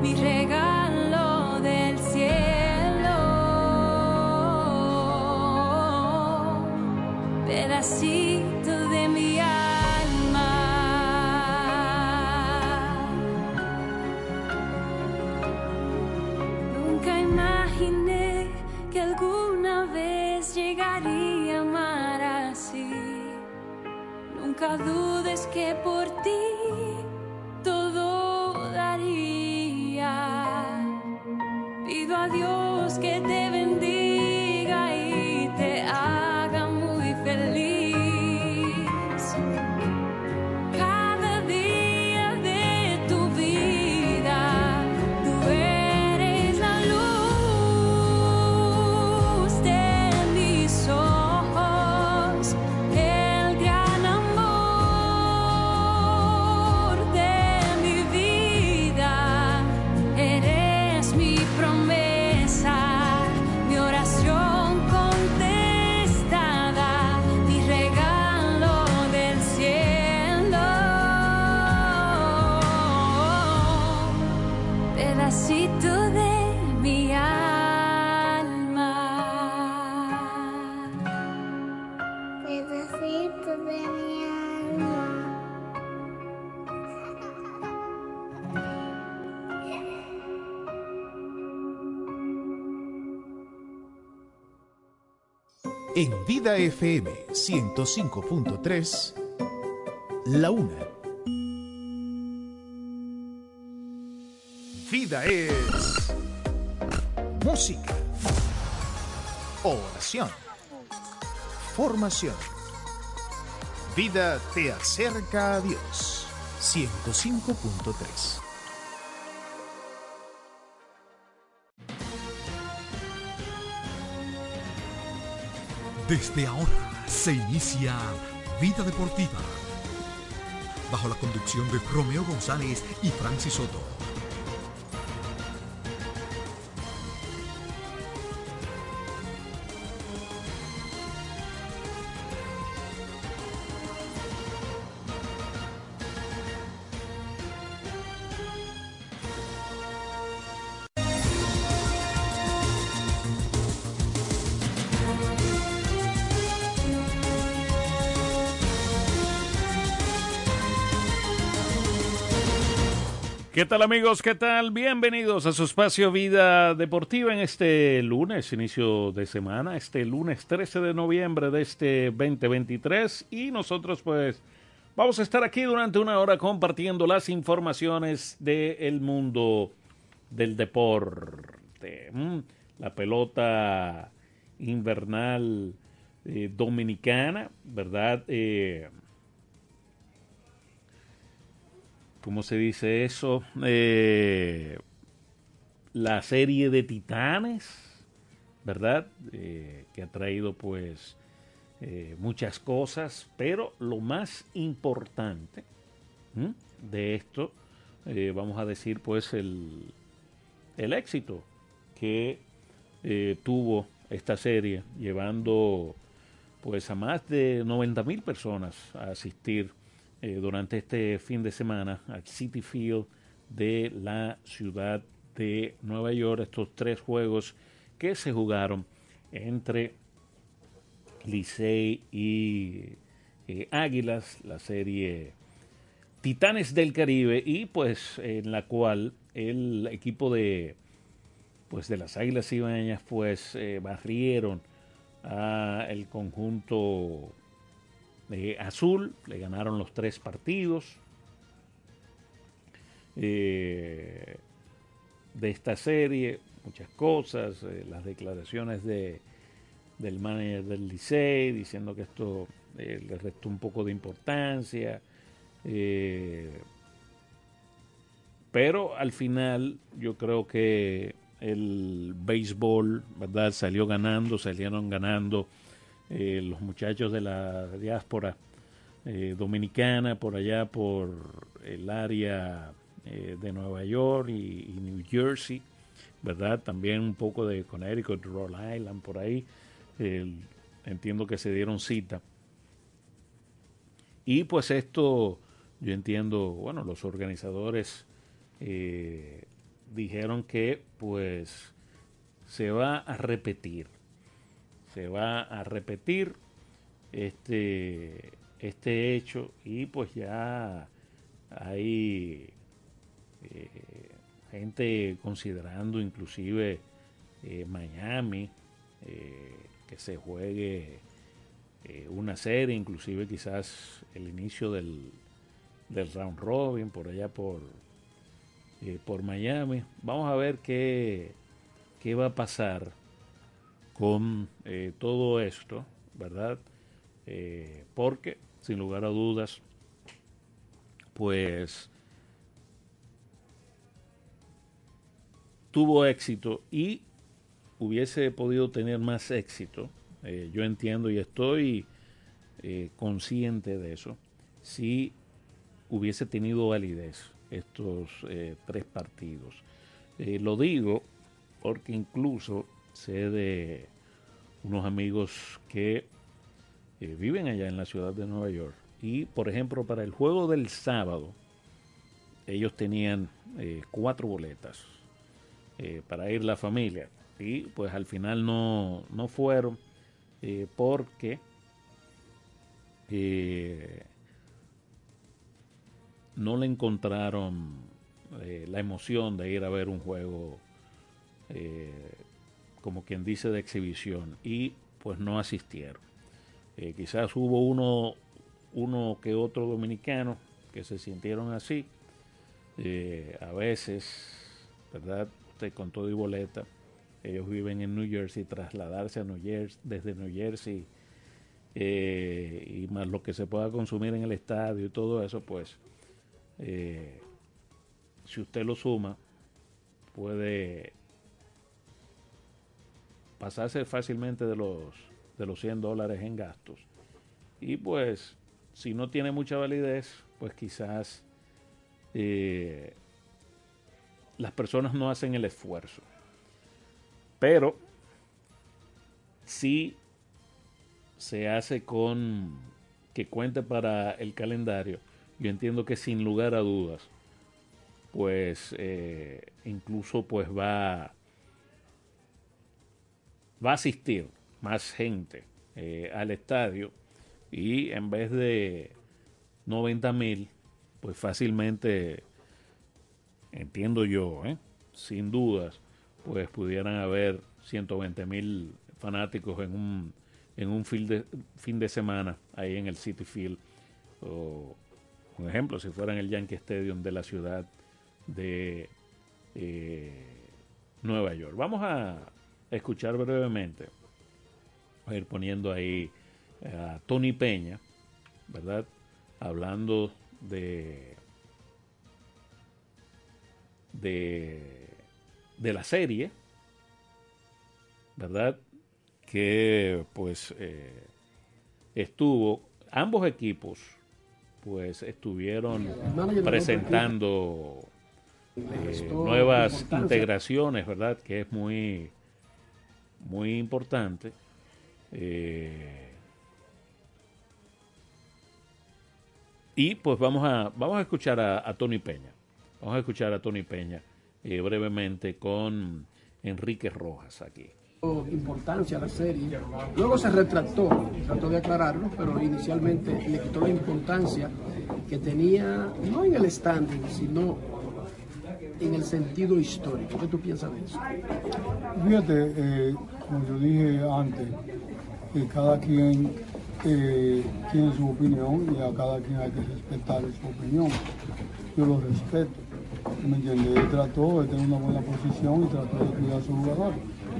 mi regalo En Vida FM 105.3, La Una. Vida es música, oración, formación. Vida te acerca a Dios 105.3. Desde ahora se inicia Vida Deportiva. Bajo la conducción de Romeo González y Francis Soto. Tal amigos? ¿Qué tal? Bienvenidos a su espacio Vida Deportiva en este lunes, inicio de semana, este lunes 13 de noviembre de este 2023 y nosotros pues vamos a estar aquí durante una hora compartiendo las informaciones del mundo del deporte. Mm, La pelota invernal eh, dominicana, ¿verdad? Eh, ¿cómo se dice eso? Eh, la serie de Titanes, ¿verdad? Eh, que ha traído pues eh, muchas cosas, pero lo más importante de esto, vamos a decir pues el, el éxito que tuvo esta serie, llevando pues a más de 90 mil personas a asistir eh, durante este fin de semana al City Field de la ciudad de Nueva York. Estos tres juegos que se jugaron entre Licey y eh, Águilas, la serie Titanes del Caribe y pues en la cual el equipo de pues de las Águilas Ibañas pues eh, barrieron a el conjunto azul, le ganaron los tres partidos eh, de esta serie, muchas cosas, eh, las declaraciones de, del manager del Licey diciendo que esto eh, le restó un poco de importancia, pero al final yo creo que el béisbol, ¿verdad? Salió ganando, salieron ganando eh, los muchachos de la diáspora eh, dominicana por allá por el área eh, de Nueva York y, y New Jersey, ¿verdad? También un poco de Connecticut, Rhode Island, por ahí. Entiendo que se dieron cita. Y pues esto, yo entiendo, bueno, los organizadores dijeron que pues se va a repetir, se va a repetir este, este hecho y pues ya hay eh, gente considerando inclusive eh, Miami eh, que se juegue una serie, inclusive quizás el inicio del, del round robin por allá por, por Miami. Vamos a ver qué, qué va a pasar con todo esto, ¿verdad? porque, sin lugar a dudas, pues tuvo éxito y hubiese podido tener más éxito, eh, yo entiendo y estoy eh, consciente de eso, si hubiese tenido validez estos eh, tres partidos. lo digo porque incluso sé de unos amigos que viven allá en la ciudad de Nueva York y, por ejemplo, para el juego del sábado, ellos tenían cuatro boletas eh, para ir la familia. Y pues al final no, no fueron eh, porque eh, no le encontraron la emoción de ir a ver un juego como quien dice de exhibición y pues no asistieron. quizás hubo uno, uno que otro dominicano que se sintieron así. a veces, ¿verdad? con todo y boleta. Ellos viven en New Jersey, trasladarse a New Jersey, desde New Jersey eh, y más lo que se pueda consumir en el estadio y todo eso, pues eh, si usted lo suma, puede pasarse fácilmente de los, de los 100 dólares en gastos. Y pues, si no tiene mucha validez, pues quizás eh, las personas no hacen el esfuerzo. Pero si se hace con que cuente para el calendario. Yo entiendo que sin lugar a dudas, pues eh, incluso pues va, va a asistir más gente eh, al estadio y en vez de 90 mil, pues fácilmente entiendo yo, ¿eh? sin dudas, pues pudieran haber 120 mil fanáticos en un, en un fin de, fin de semana ahí en el City Field. O, un ejemplo, si fuera en el Yankee Stadium de la ciudad de eh, Nueva York. Vamos a escuchar brevemente, ir poniendo ahí a Tony Peña, ¿verdad? Hablando de de, la serie, ¿verdad? Que pues eh, estuvo, ambos equipos pues estuvieron presentando eh, nuevas integraciones, ¿verdad? Que es muy, muy importante. Eh, y pues vamos a, vamos a escuchar a Tony Peña. Vamos a escuchar a Tony Peña eh, brevemente con Enrique Rojas aquí. Importancia a la serie. Luego se retractó, trató de aclararlo, pero inicialmente le quitó la importancia que tenía, no en el standing, sino en el sentido histórico. ¿Qué tú piensas de eso? Fíjate, eh, como yo dije antes, cada quien eh, tiene su opinión y a cada quien hay que respetar su opinión. Yo lo respeto ¿me entiendes? Él trató de tener una buena posición y trató de cuidar a su jugador.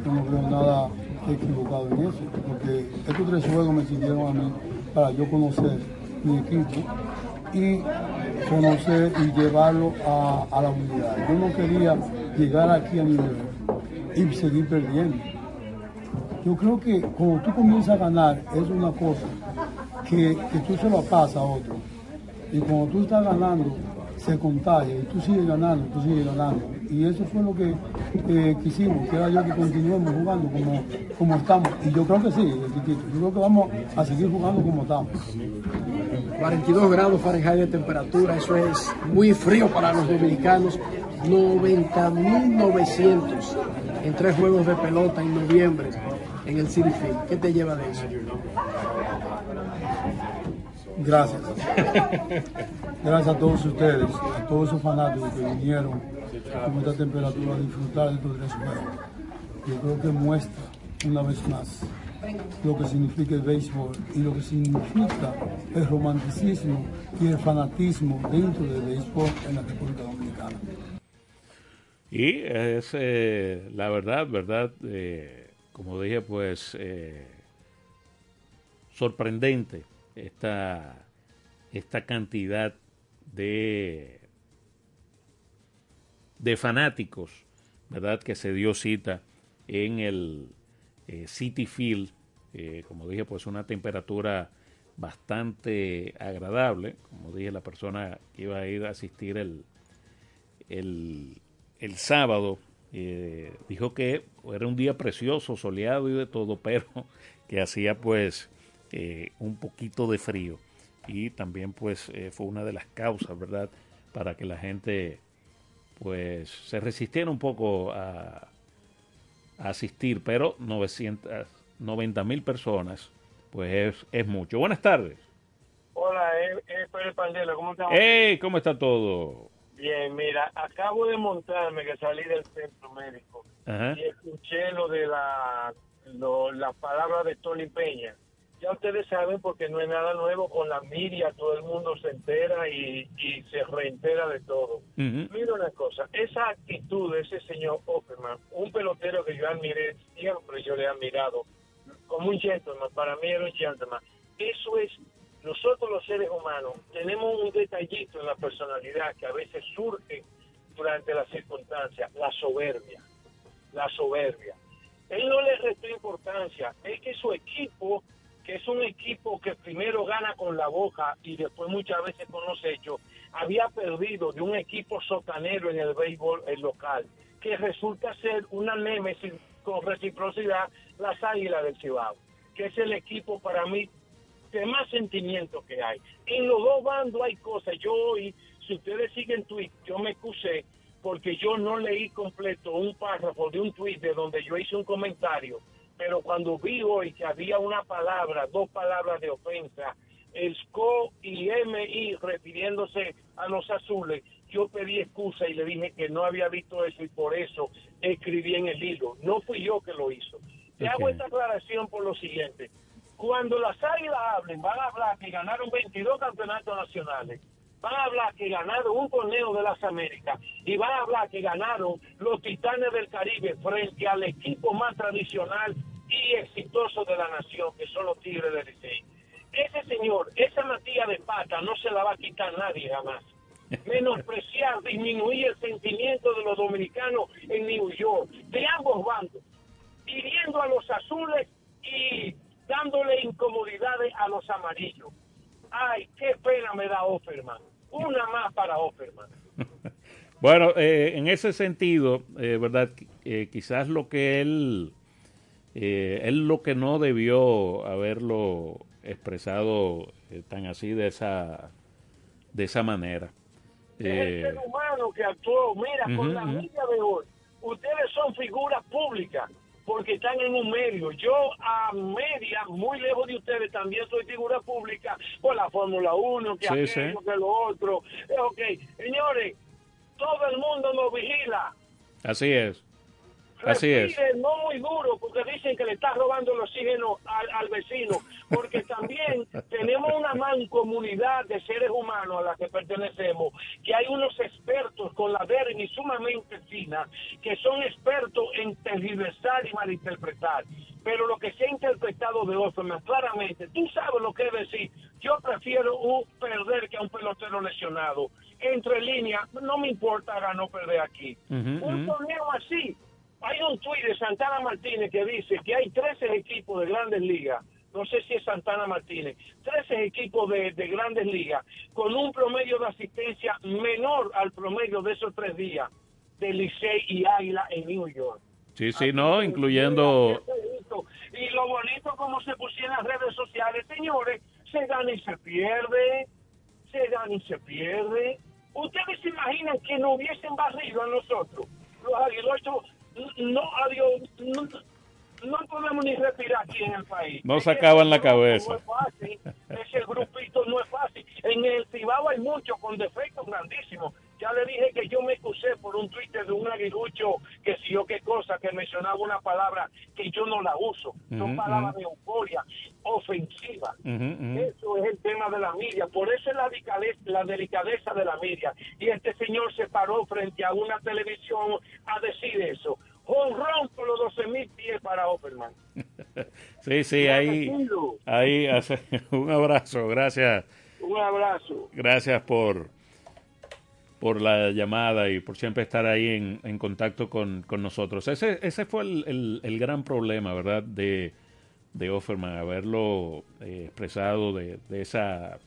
Yo no veo nada equivocado en eso, porque estos tres juegos me sirvieron a mí para yo conocer mi equipo y conocer y llevarlo a, la unidad. Yo no quería llegar aquí a nivel y seguir perdiendo. Yo creo que cuando tú comienzas a ganar es una cosa que, que tú se lo pasas a otro. Y cuando tú estás ganando, se contagia y tú sigues ganando, tú sigues ganando. Y eso fue lo que eh, quisimos, que era yo que continuemos jugando como, como estamos. Y yo creo que sí. Yo creo que vamos a seguir jugando como estamos. 42 grados Fahrenheit de temperatura, eso es muy frío para los dominicanos. 90.900 en tres juegos de pelota en noviembre en el City Field. ¿Qué te lleva de eso? Gracias. Gracias a todos ustedes, a todos esos fanáticos que vinieron con esta temperatura a disfrutar de estos tres juegos. Yo creo que muestra una vez más lo que significa el béisbol y lo que significa el romanticismo y el fanatismo dentro del béisbol en la República Dominicana. Y es eh, la verdad, verdad, eh, como dije, pues eh, sorprendente esta, esta cantidad de, de fanáticos, ¿verdad? Que se dio cita en el eh, City Field. Eh, como dije, pues una temperatura bastante agradable. Como dije, la persona que iba a ir a asistir el, el, el sábado eh, dijo que era un día precioso, soleado y de todo, pero que hacía pues eh, un poquito de frío y también pues eh, fue una de las causas, ¿verdad? Para que la gente pues se resistiera un poco a, a asistir, pero 990 mil personas pues es, es, mucho. Buenas tardes. Hola, es, es Pérez ¿cómo estamos? Hey, ¿cómo está todo? Bien, mira, acabo de montarme que salí del centro médico Ajá. y escuché lo de la, lo, la palabra de Tony Peña. Ya ustedes saben porque no es nada nuevo con la media, todo el mundo se entera y, y se reentera de todo. Ujú. Mira una cosa, esa actitud de ese señor Opperman, un pelotero que yo admiré, siempre yo le he admirado, como un gentleman, para mí era un gentleman. Eso es, nosotros los seres humanos tenemos un detallito en la personalidad que a veces surge durante las circunstancias, la soberbia, la soberbia. Él no le restó importancia, es que su equipo, que es un equipo que primero gana con la boca y después muchas veces con los hechos, había perdido de un equipo sotanero en el béisbol el local, que resulta ser una némesis con reciprocidad, las Águilas del Cibao, que es el equipo para mí de más sentimiento que hay. En los dos bandos hay cosas. Yo hoy, si ustedes siguen tweet, yo me excusé porque yo no leí completo un párrafo de un tweet de donde yo hice un comentario, pero cuando vi hoy que había una palabra, dos palabras de ofensa, el SCO y MI refiriéndose a los azules, yo pedí excusa y le dije que no había visto eso y por eso escribí en el hilo. No fui yo que lo hizo. Te hago esta aclaración por lo siguiente. Cuando las águilas hablen, van a hablar que ganaron 22 campeonatos nacionales, van a hablar que ganaron un torneo de las Américas y van a hablar que ganaron los Titanes del Caribe frente al equipo más tradicional y exitoso de la nación, que son los Tigres del Licey. Ese señor, esa matilla de pata no se la va a quitar nadie jamás. Menospreciar, disminuir el sentimiento de los dominicanos en New York, de ambos bandos, hiriendo a los azules y dándole incomodidades a los amarillos. Ay, qué pena me da Offerman. Una más para Offerman. Bueno, eh, en ese sentido, eh, ¿verdad? Eh, quizás lo que él, eh, él lo que no debió haberlo expresado eh, tan así de esa, de esa manera. es el ser humano que actuó. Mira, con Ujú, la ujú. media de hoy, ustedes son figuras públicas porque están en un medio. Yo a media, muy lejos de ustedes, también soy figura pública por la Fórmula 1, que Sí, aquello, sí. que lo otro. Eh, ok, señores, todo el mundo nos vigila. así es, así es. No muy duro, porque dicen que le está robando el oxígeno al, al vecino, porque también tenemos una mancomunidad de seres humanos a la que pertenecemos, que hay unos expertos con la dermis sumamente fina, que son expertos en tergiversar y malinterpretar. Pero lo que se ha interpretado de Offerman, claramente, tú sabes lo que es decir, yo prefiero un perder que a un pelotero lesionado. Entre líneas, no me importa ganar o perder aquí. Ujú, un ujú. torneo así, hay un tuit de Santana Martínez que dice que hay 13 equipos de grandes ligas, no sé si es Santana Martínez, 13 equipos de, de grandes ligas con un promedio de asistencia menor al promedio de esos tres días de Licey y Águila en New York. Sí, sí, no, incluyendo... Y lo bonito como se pusieron las redes sociales, señores, se gana y se pierde, se gana y se pierde. ¿Ustedes se imaginan que no hubiesen barrido a nosotros? Los aguiluchos, no, adiós, no, no podemos ni respirar aquí en el país. No sacaban la cabeza. No es fácil, ese grupito no es fácil. En el Cibao hay muchos con defectos grandísimos. Ya le dije que yo me excusé por un Twitter de un aguilucho que si yo qué cosa, que mencionaba una palabra que yo no la uso. Son palabras de euforia, ujú. Eso es el tema de la media. Por eso es la delicadeza, la delicadeza de la media. Y este señor se paró frente a una televisión a decir eso. Honrón por los 12 mil pies para Opperman. Sí, sí, ahí, ahí hace un abrazo, gracias, Un abrazo. gracias por por la llamada y por siempre estar ahí en, contacto con, nosotros. Ese, ese fue el, el- gran problema, ¿verdad? De, de Offerman, haberlo eh, expresado de, esa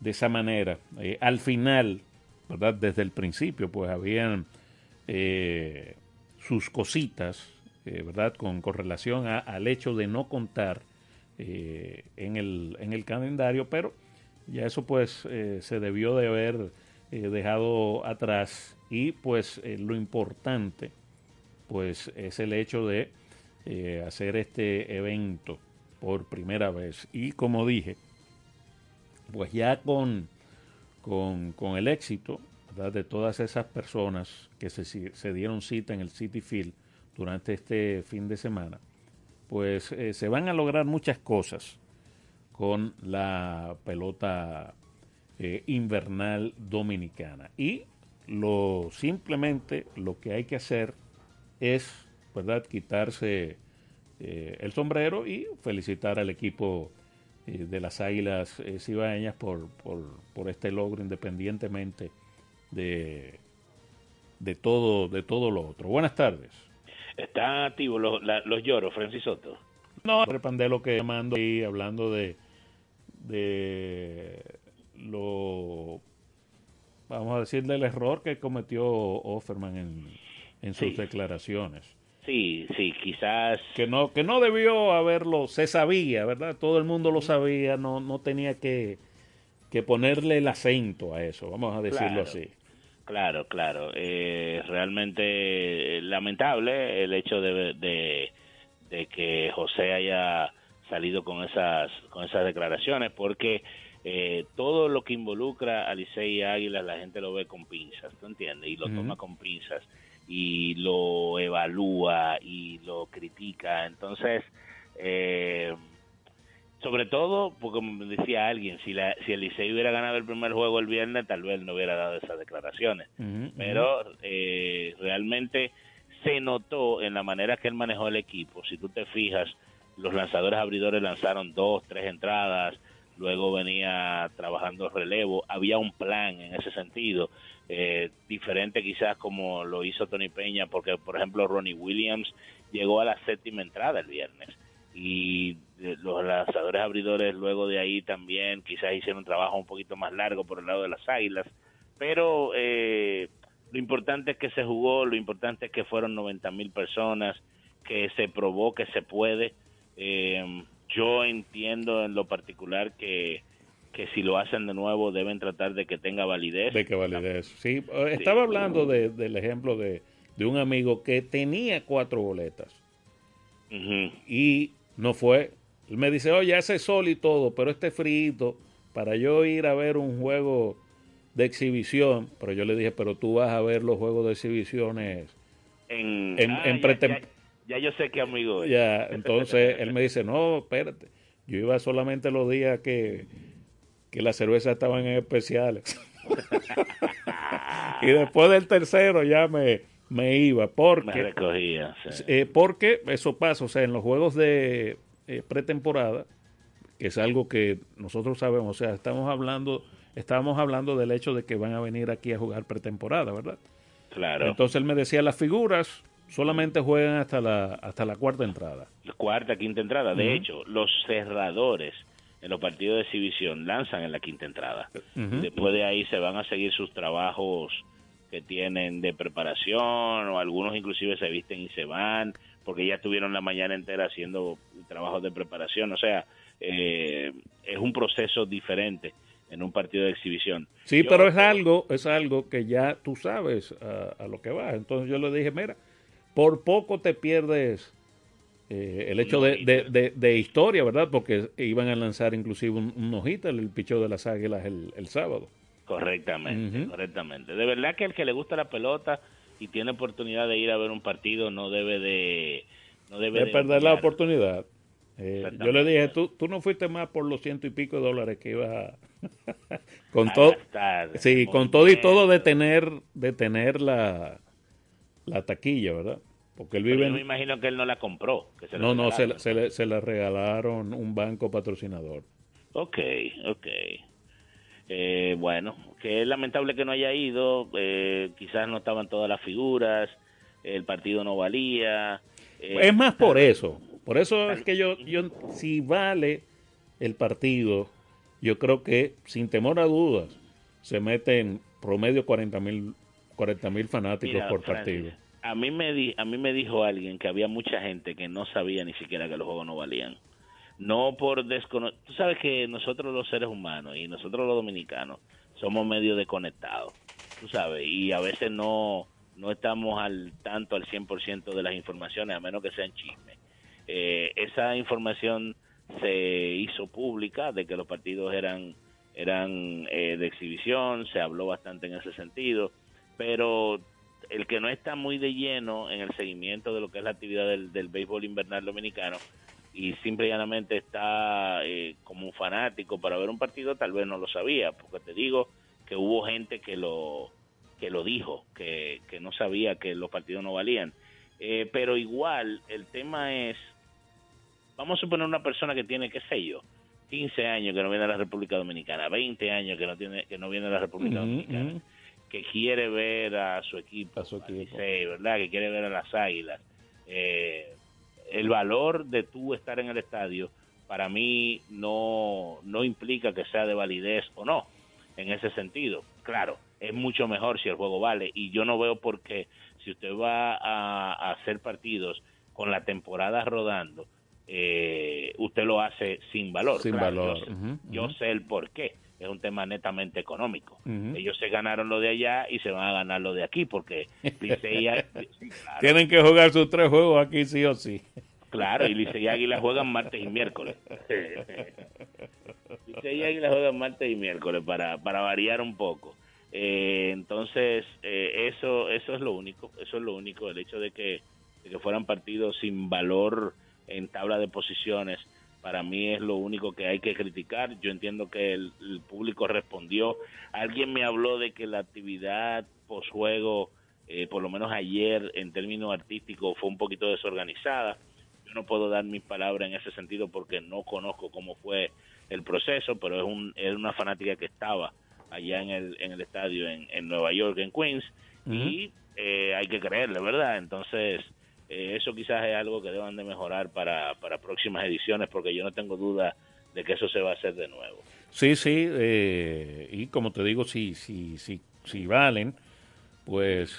de esa manera. Eh, al final, ¿verdad? Desde el principio, pues habían eh, sus cositas, eh, ¿verdad? Con, con relación a- al hecho de no contar en, el, en el calendario, pero ya eso pues se debió de haber eh, dejado atrás. Y pues eh, lo importante pues es el hecho de eh, hacer este evento por primera vez. Y como dije pues ya con, con, con el éxito de todas esas personas que se, se dieron cita en el City Field durante este fin de semana, pues se van a lograr muchas cosas con la pelota eh, invernal dominicana. Y lo simplemente lo que hay que hacer es, ¿verdad?, quitarse eh, el sombrero y felicitar al equipo eh, de las Águilas Cibaeñas por, por, por este logro, independientemente de, de, todo, de todo lo otro. Buenas tardes. Están activos los, lloros, Francis Soto. No, repandé lo que llamando ahí, hablando de, de lo, vamos a decir, del error que cometió Offerman en, en sus Sí. declaraciones. Sí, sí, quizás. Que no, que no debió haberlo, se sabía, ¿verdad? Todo el mundo lo sabía, no, no tenía que, que ponerle el acento a eso, vamos a decirlo Claro. así. Claro, claro. Eh, realmente lamentable el hecho de, de, de que José haya salido con esas con esas declaraciones, porque eh, todo lo que involucra a Licey y Águilas la gente lo ve con pinzas, ¿tú entiendes? Y lo toma con pinzas y lo evalúa y lo critica. Entonces, eh, sobre todo, porque como decía alguien, si, la, si el Licey hubiera ganado el primer juego el viernes, tal vez no hubiera dado esas declaraciones. Pero eh, realmente se notó en la manera que él manejó el equipo. Si tú te fijas, los lanzadores abridores lanzaron dos, tres entradas, luego venía trabajando relevo. Había un plan en ese sentido, eh, diferente quizás como lo hizo Tony Peña, porque por ejemplo Ronnie Williams llegó a la séptima entrada el viernes y eh, los lanzadores abridores luego de ahí también quizás hicieron un trabajo un poquito más largo por el lado de las águilas pero eh, lo importante es que se jugó, lo importante es que fueron 90 mil personas, que se probó que se puede. Eh, yo entiendo en lo particular que, que si lo hacen de nuevo deben tratar de que tenga validez. De qué validez. Sí, eh, estaba hablando de- del ejemplo de, de un amigo que tenía cuatro boletas y no fue. Él me dice, oye, hace sol y todo, pero este frito para yo ir a ver un juego de exhibición, pero yo le dije, pero tú vas a ver los juegos de exhibiciones En, en, ah, en ya, pretem- ya- ya yo sé qué amigo es. Ya, entonces él me dice, no, espérate, yo iba solamente los días que, que las cervezas estaban en especiales. y después del tercero ya me, me iba, Me porque, recogía. sí. eh, porque eso pasa, o sea, en los juegos de eh, pretemporada, que es algo que nosotros sabemos, o sea, estamos hablando, estábamos hablando del hecho de que van a venir aquí a jugar pretemporada, ¿verdad? Claro. Entonces él me decía, las figuras solamente juegan hasta la, hasta la cuarta entrada. cuarta, quinta entrada. De hecho, los cerradores en los partidos de exhibición lanzan en la quinta entrada. Ujú. Después de ahí se van a seguir sus trabajos que tienen de preparación o algunos inclusive se visten y se van porque ya estuvieron la mañana entera haciendo trabajos de preparación. O sea, eh, es un proceso diferente. en un partido de exhibición. Sí, Yo- pero es algo, es algo que ya tú sabes a, a lo que va. Entonces yo le dije, mira, por poco te pierdes eh, el hecho de, de, de- de historia, ¿verdad? Porque iban a lanzar inclusive un, un hojita, el picheo de las águilas el, el sábado. Correctamente, correctamente. De verdad que el que le gusta la pelota y tiene oportunidad de ir a ver un partido no debe de no debe De de perder la oportunidad. Eh, yo le dije, tú, tú no fuiste más por los ciento y pico de dólares que ibas a... con todo... Sí, con todo y todo de tener, de tener la, la taquilla, ¿verdad? Porque él Pero vive yo me en... imagino que él no la compró. Que se la No, no, se, la- se, le, se la regalaron un banco patrocinador. Ok, ok. Eh, bueno, que es lamentable que no haya ido. eh, quizás no estaban todas las figuras. El partido no valía. eh, es más por eso. Por eso es que yo, yo, si vale el partido, yo creo que sin temor a dudas se meten promedio 40 mil 40 mil fanáticos Mira, por Francis, partido. A mí, me di, a mí me dijo alguien que había mucha gente que no sabía ni siquiera que los juegos no valían. No por desconocer. Tú sabes que nosotros los seres humanos y nosotros los dominicanos somos medio desconectados. Tú sabes, y a veces no, no estamos al tanto al 100% de las informaciones, a menos que sean chismes. Eh, esa información se hizo pública de que los partidos eran eran eh, de exhibición, se habló bastante en ese sentido, pero el que no está muy de lleno en el seguimiento de lo que es la actividad del, del béisbol invernal dominicano y simple y llanamente está eh, como un fanático para ver un partido, tal vez no lo sabía, porque te digo que hubo gente que lo que lo dijo, que, que no sabía que los partidos no valían. Eh, pero igual, el tema es, vamos a suponer una persona que tiene, qué sé yo, 15 años que no viene a la República Dominicana, 20 años que no tiene que no viene a la República Dominicana. Que quiere ver a su equipo, A su equipo. Licey, ¿verdad? Que quiere ver a las Águilas. Eh, el valor de tú estar en el estadio para mí no no implica que sea de validez o no en ese sentido. Claro, es mucho mejor si el juego vale y yo no veo por qué si usted va a, a hacer partidos con la temporada rodando, eh, usted lo hace sin valor. Sin Claro, valor, Yo, sé el por qué. Es un tema netamente económico. Ellos se ganaron lo de allá y se van a ganar lo de aquí porque Licey, sí, claro, Tienen que jugar sus tres juegos aquí sí o sí. claro, y Licey y Águila juegan martes y miércoles. Licey y Águila juegan martes y miércoles para, para variar un poco. Eh, entonces, eh, eso eso es lo único, eso es lo único, el hecho de que, de que fueran partidos sin valor en tabla de posiciones, para mí es lo único que hay que criticar. Yo entiendo que el, el público respondió. Alguien me habló de que la actividad posjuego, eh, por lo menos ayer, en términos artísticos, fue un poquito desorganizada. Yo no puedo dar mis palabras en ese sentido porque no conozco cómo fue el proceso, pero es, un, es una fanática que estaba allá en el, en el estadio en, en Nueva York, en Queens, y eh, hay que creerle, ¿verdad? Entonces, eh, eso quizás es algo que deban de mejorar para, para próximas ediciones, porque yo no tengo duda de que eso se va a hacer de nuevo. Sí, sí, eh, y como te digo, si, si, si, si valen, pues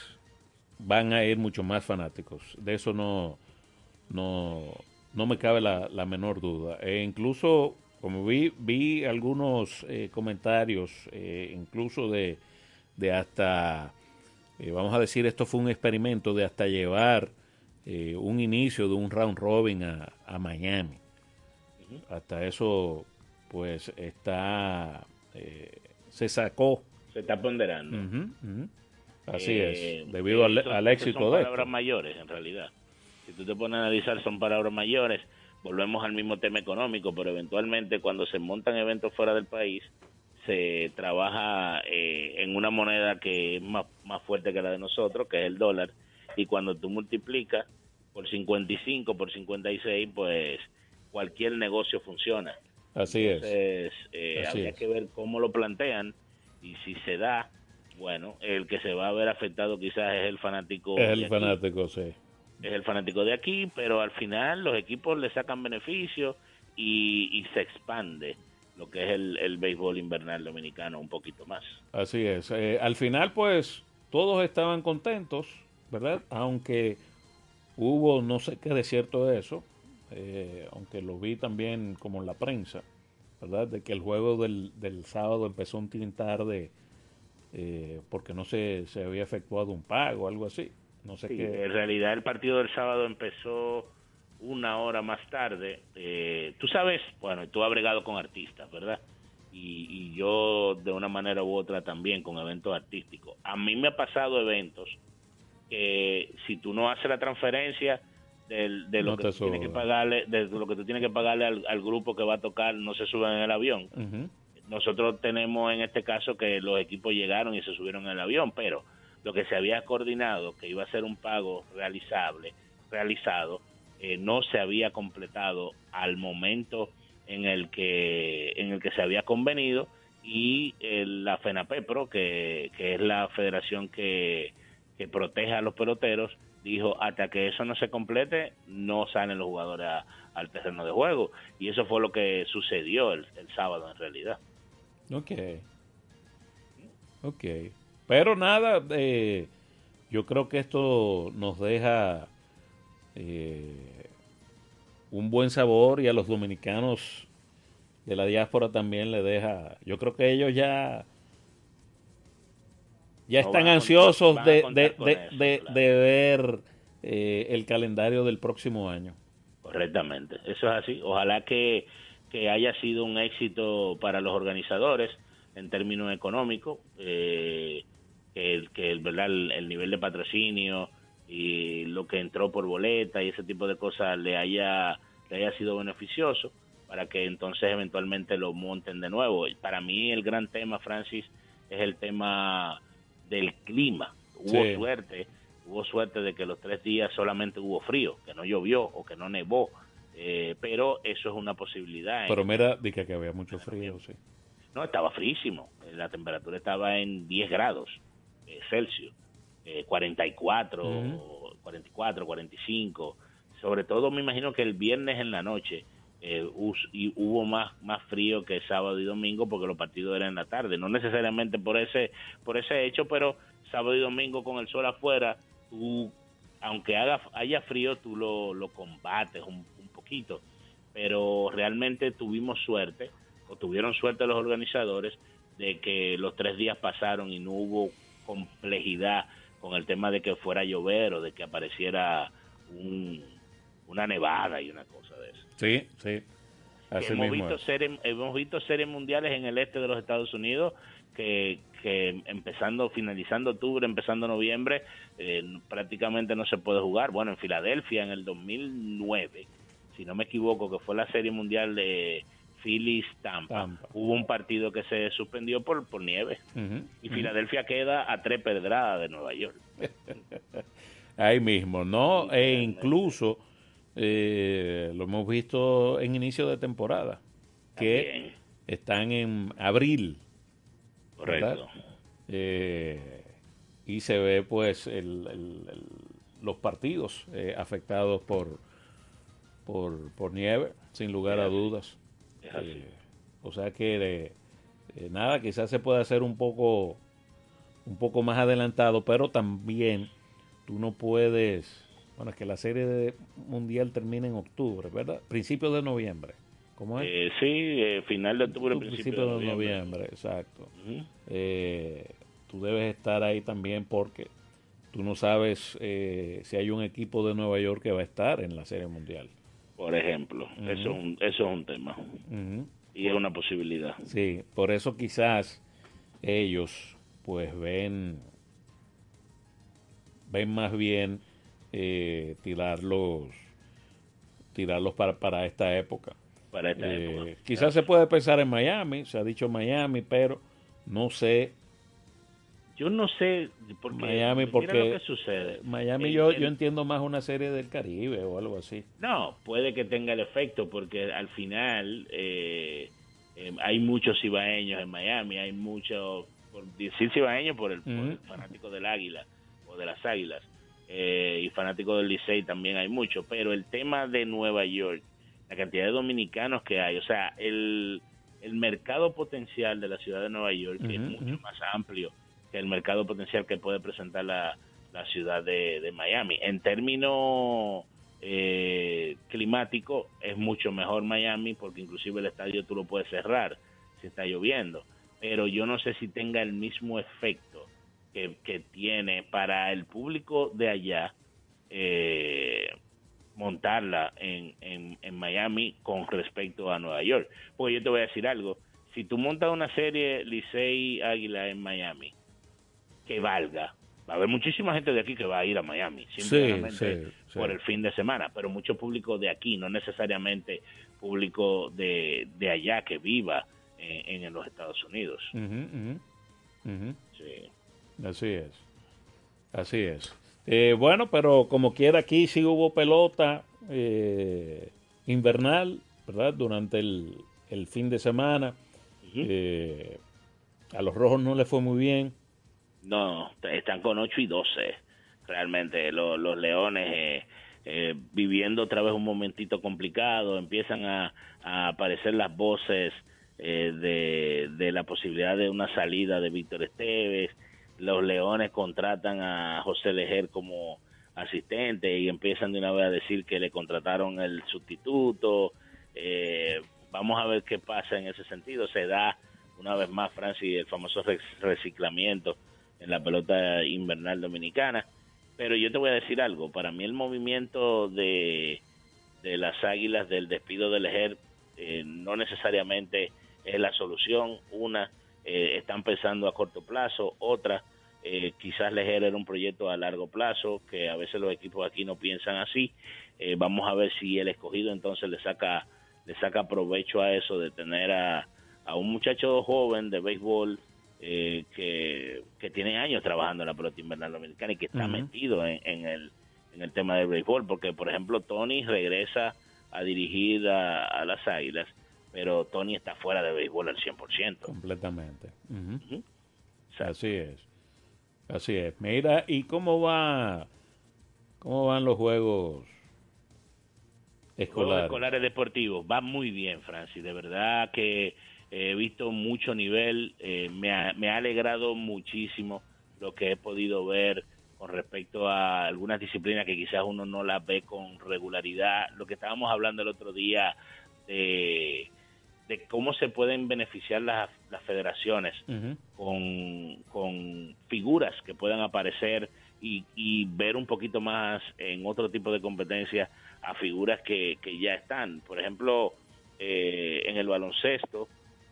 van a ir mucho más fanáticos. De eso no, no, no me cabe la, la menor duda. E incluso, como vi, vi algunos eh, comentarios, eh, incluso de, de hasta, eh, vamos a decir, esto fue un experimento de hasta llevar eh, un inicio de un round robin a, a Miami. Hasta eso, pues está, eh, se sacó. Se está ponderando. Así Eh, es, debido al, eso- al éxito son de palabras esto. mayores, en realidad. Si tú te pones a analizar, son palabras mayores. Volvemos al mismo tema económico, pero eventualmente cuando se montan eventos fuera del país, se trabaja eh, en una moneda que es más, más fuerte que la de nosotros, que es el dólar, y cuando tú multiplicas por 55, por 56, pues cualquier negocio funciona. Así es. Entonces, eh, Así habría es. que ver cómo lo plantean y si se da, bueno, el que se va a ver afectado quizás es el fanático. Es el fanático, sí. Es el fanático de aquí, pero al final los equipos le sacan beneficios y, y se expande lo que es el, el béisbol invernal dominicano un poquito más. Así es. Eh, al final, pues, todos estaban contentos, ¿verdad? Aunque hubo no sé qué de cierto de eso, eh, aunque lo vi también como en la prensa, ¿verdad? De que el juego del, del sábado empezó un tin tarde eh, porque no se, se había efectuado un pago o algo así. No sé Sí, qué. en realidad el partido del sábado empezó una hora más tarde. Eh, tú sabes, bueno, tú has bregado con artistas, ¿verdad? Y, y yo de una manera u otra también con eventos artísticos. A mí me ha pasado eventos que si tú no haces la transferencia del- de, lo No que tú tienes que pagarle, de lo que tú tienes que pagarle al, al grupo que va a tocar, no se suben en el avión. Nosotros tenemos en este caso que los equipos llegaron y se subieron en el avión, pero lo que se había coordinado, que iba a ser un pago realizable, realizado, eh, no se había completado al momento en el que en el que se había convenido y eh, la FENAPEPRO, que, que es la federación que, que protege a los peloteros, dijo hasta que eso no se complete no salen los jugadores al terreno de juego y eso fue lo que sucedió el, el sábado en realidad. Ok. Ok. Pero nada, eh, yo creo que esto nos deja eh, un buen sabor y a los dominicanos de la diáspora también le deja. Yo creo que ellos ya ya No, están ansiosos de, de, de, eso, de- claro. de ver eh, el calendario del próximo año. Correctamente, eso es así. Ojalá que, que haya sido un éxito para los organizadores en términos económicos, eh, que, el- que el, ¿verdad? El, el nivel de patrocinio y lo que entró por boleta y ese tipo de cosas le haya, le haya sido beneficioso para que entonces eventualmente lo monten de nuevo. Y Para mí el gran tema, Francis, es el tema del clima. Hubo Sí. suerte, hubo suerte de que los tres días solamente hubo frío, que no llovió o que no nevó, eh, pero eso es una posibilidad. Pero mira, dije que había mucho frío, sí. No, estaba fríísimo. Eh, La temperatura estaba en 10 grados eh, Celsius, eh, 44, Ujú. 44, 45. Sobre todo me imagino que el viernes en la noche eh, y hubo más más frío que sábado y domingo porque los partidos eran en la tarde. No necesariamente por ese por ese hecho, pero sábado y domingo con el sol afuera, tú, aunque haga haya frío, tú lo, lo combates un, un poquito. Pero realmente tuvimos suerte o tuvieron suerte los organizadores de que los tres días pasaron y no hubo complejidad con el tema de que fuera a llover o de que apareciera un- una nevada y una cosa. Sí, sí. Así hemos, mismo visto es. series, hemos visto series mundiales en el este de los Estados Unidos que, que empezando, finalizando octubre, empezando noviembre, eh, prácticamente no se puede jugar. Bueno, en Filadelfia en el 2009, si no me equivoco, que fue la serie mundial de Phillies Tampa, Tampa. hubo un partido que se suspendió por, por nieve y. Filadelfia queda a tres pedradas de Nueva York. Ahí mismo, ¿no? E incluso eh, lo hemos visto en inicio de temporada, que También, están en abril, correcto. Eh, y se ve pues el- el- el- los partidos eh, afectados por, por, por nieve, sin lugar a dudas. O sea que nada, quizás se pueda hacer un poco un poco más adelantado, pero también tú no puedes, bueno, es que la serie de mundial termina en octubre, ¿verdad? Principios de noviembre. ¿Cómo es? Eh, sí, eh, final de octubre, Principios principio de de noviembre. noviembre, exacto. Eh, tú debes estar ahí también porque tú no sabes eh, si hay un equipo de Nueva York que va a estar en la serie mundial. Por ejemplo, eso, es un, eso es un tema y es una posibilidad. Sí, por eso quizás ellos pues ven ven más bien eh, tirarlos tirarlos para, para esta época. Para esta Eh, época. quizás se puede pensar en Miami, se ha dicho Miami, pero no sé. Yo no sé, porque Miami, mira porque lo que sucede. Miami El- yo, el- yo entiendo más una serie del Caribe o algo así. No, puede que tenga el efecto, porque al final eh, eh, hay muchos cibaeños en Miami, hay muchos, por decir cibaeños, por el, por el fanático del águila o de las águilas, eh, y fanático del Licey también hay muchos, pero el tema de Nueva York, la cantidad de dominicanos que hay, o sea, el, el mercado potencial de la ciudad de Nueva York es Ujú, mucho más amplio que el mercado potencial que puede presentar la, la ciudad de, de Miami. En términos eh, climático es mucho mejor Miami porque inclusive el estadio tú lo puedes cerrar si está lloviendo. Pero yo no sé si tenga el mismo efecto que, que tiene para el público de allá eh, montarla en, en, en Miami con respecto a Nueva York. Porque yo te voy a decir algo, si tú montas una serie Licey Águila en Miami, que valga, va a haber muchísima gente de aquí que va a ir a Miami, simplemente sí, sí. por el fin de semana, pero mucho público de aquí, no necesariamente público de, de allá que viva en, en los Estados Unidos. Sí. Así es. Así es. Eh, bueno, pero como quiera aquí sí hubo pelota eh, invernal, ¿verdad? Durante el, el fin de semana. Eh, a los rojos no le fue muy bien. No, están con 8 y 12, realmente. Los, los Leones eh, eh, viviendo otra vez un momentito complicado, empiezan a, a aparecer las voces de, de la posibilidad de una salida de Víctor Esteves. Los Leones contratan a José Lejer como asistente y empiezan de una vez a decir que le contrataron el sustituto. Eh, vamos a ver qué pasa en ese sentido. Se da una vez más, Francis, el famoso rec- reciclamiento en la pelota invernal dominicana. Pero yo te voy a decir algo, para mí el movimiento de, de las águilas del despido de Lejer eh, no necesariamente es la solución. Una, eh, están pensando a corto plazo, otra, eh, quizás Lejer era un proyecto a largo plazo, que a veces los equipos aquí no piensan así. Eh, vamos a ver si el escogido entonces le saca, le saca provecho a eso de tener a, a un muchacho joven de béisbol eh, que, que tiene años trabajando en la pelota invernal dominicana y que está metido en, en el, en el tema del béisbol, porque por ejemplo Tony regresa a dirigir a, a las Águilas, pero Tony está fuera de béisbol al 100%. Completamente. Así es. Así es. Mira, ¿y cómo va cómo van los juegos Juegos escolares? escolares deportivos va muy bien, Francis. De verdad que he visto mucho nivel. eh, me, ha, me ha alegrado muchísimo lo que he podido ver con respecto a algunas disciplinas que quizás uno no las ve con regularidad. Lo que estábamos hablando el otro día de, de cómo se pueden beneficiar las, las federaciones con, con figuras que puedan aparecer y, y ver un poquito más en otro tipo de competencias a figuras que, que ya están. Por ejemplo, eh, en el baloncesto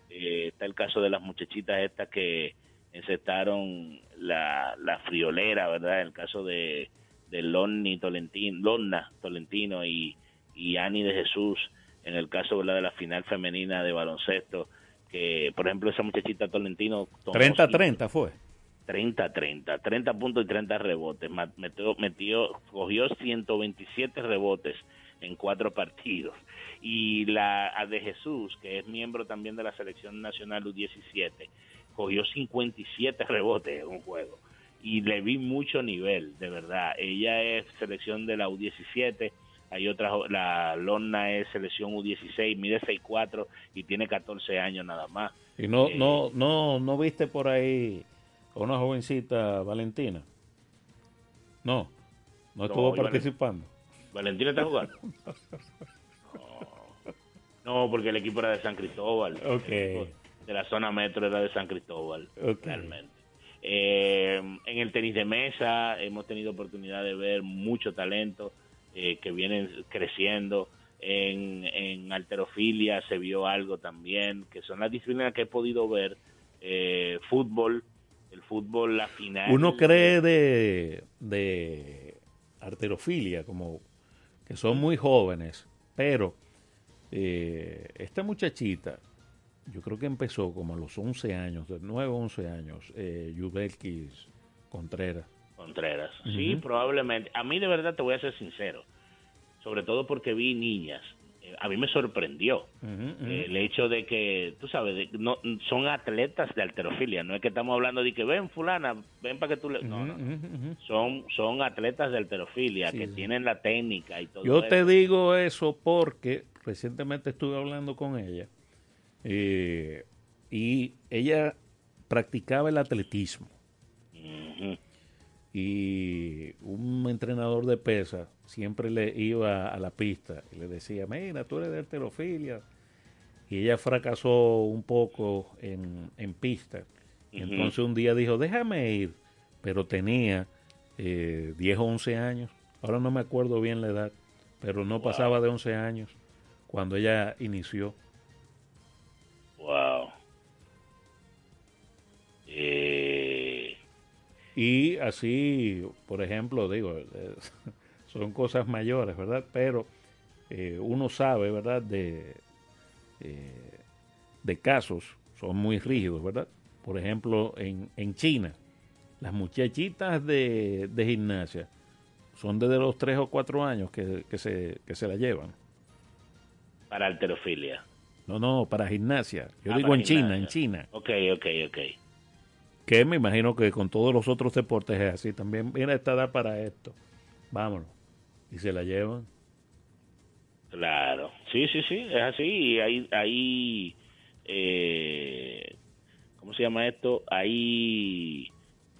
eh, está el caso de las muchachitas estas que encestaron la, la friolera, ¿verdad? El caso de, de Lonni Tolentino, Lonna Tolentino y, y Ani de Jesús, en el caso ¿verdad? de la final femenina de baloncesto, que por ejemplo esa muchachita Tolentino... tomó 30-30 fue. 30-30, 30 puntos y 30 rebotes. Metió, metió, cogió 127 rebotes en cuatro partidos. Y la a de Jesús, que es miembro también de la selección nacional U17, cogió 57 rebotes en un juego. Y le vi mucho nivel, de verdad. Ella es selección de la U17, hay otra, jo- la Lonna es selección U16, mide 6'4 y tiene 14 años nada más. Y no, Eh, no, no, no viste por ahí a una jovencita Valentina. No, no estuvo participando. ¿Valentina está jugando? No. No, porque el equipo era de San Cristóbal. Ok. El equipo De la zona metro era de San Cristóbal, Ok. realmente. Eh, en el tenis de mesa hemos tenido oportunidad de ver mucho talento eh, que vienen creciendo. En, en alterofilia se vio algo también, que son las disciplinas que he podido ver. Eh, fútbol, el fútbol, la final. Uno cree de, de arterofilia, como que son muy jóvenes, pero eh, esta muchachita, yo creo que empezó como a los 11 años, de 9 11 años, eh, Yubelkis Contreras. Contreras. Sí, probablemente. A mí de verdad te voy a ser sincero, sobre todo porque vi niñas. Eh, A mí me sorprendió eh, el hecho de que, tú sabes, de- no, son atletas de alterofilia. No es que estamos hablando de que ven fulana, ven para que tú le... No, no. Son, son atletas de alterofilia Sí, que sí. tienen la técnica y todo Yo eso. te digo eso porque recientemente estuve hablando con ella eh, y ella practicaba el atletismo. Y un entrenador de pesa siempre le iba a la pista y le decía, mira, tú eres de alterofilia. Y ella fracasó un poco en, en pista. Entonces un día dijo, déjame ir. Pero tenía eh, 10 o 11 años. Ahora no me acuerdo bien la edad, pero no pasaba de 11 años cuando ella inició. Y así, por ejemplo, digo, eh, son cosas mayores, ¿verdad? Pero eh, uno sabe, ¿verdad? De, eh, de casos, son muy rígidos, ¿verdad? Por ejemplo, en, en China, las muchachitas de, de gimnasia son desde los 3 o 4 años que, que se, que se la llevan. para alterofilia. No, no, para gimnasia. Yo Ah, digo en China, en. China. Ok, ok, ok. Que me imagino que con todos los otros deportes es así. También viene esta edad para esto. Vámonos. Y se la llevan. Claro, sí, sí, sí, es así. Y hay, hay eh, ¿cómo se llama esto? Hay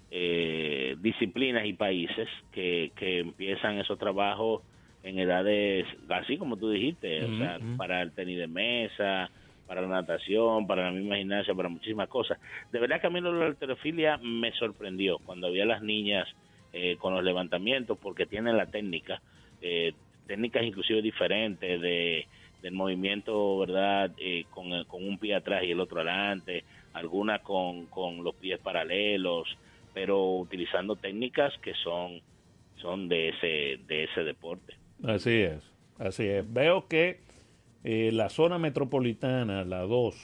eh, disciplinas y países que, que empiezan esos trabajos en edades, así como tú dijiste, o sea, para el tenis de mesa, para la natación, para la misma gimnasia, para muchísimas cosas. De verdad que a mí lo de la alterofilia me sorprendió cuando vi a las niñas eh, con los levantamientos, porque tienen la técnica, eh, técnicas inclusive diferentes de del movimiento, ¿verdad? Eh, con, con un pie atrás y el otro adelante, algunas con, con los pies paralelos, pero utilizando técnicas que son, son de, ese, de ese deporte. Así es. Así es. Veo que eh, la zona metropolitana, la 2,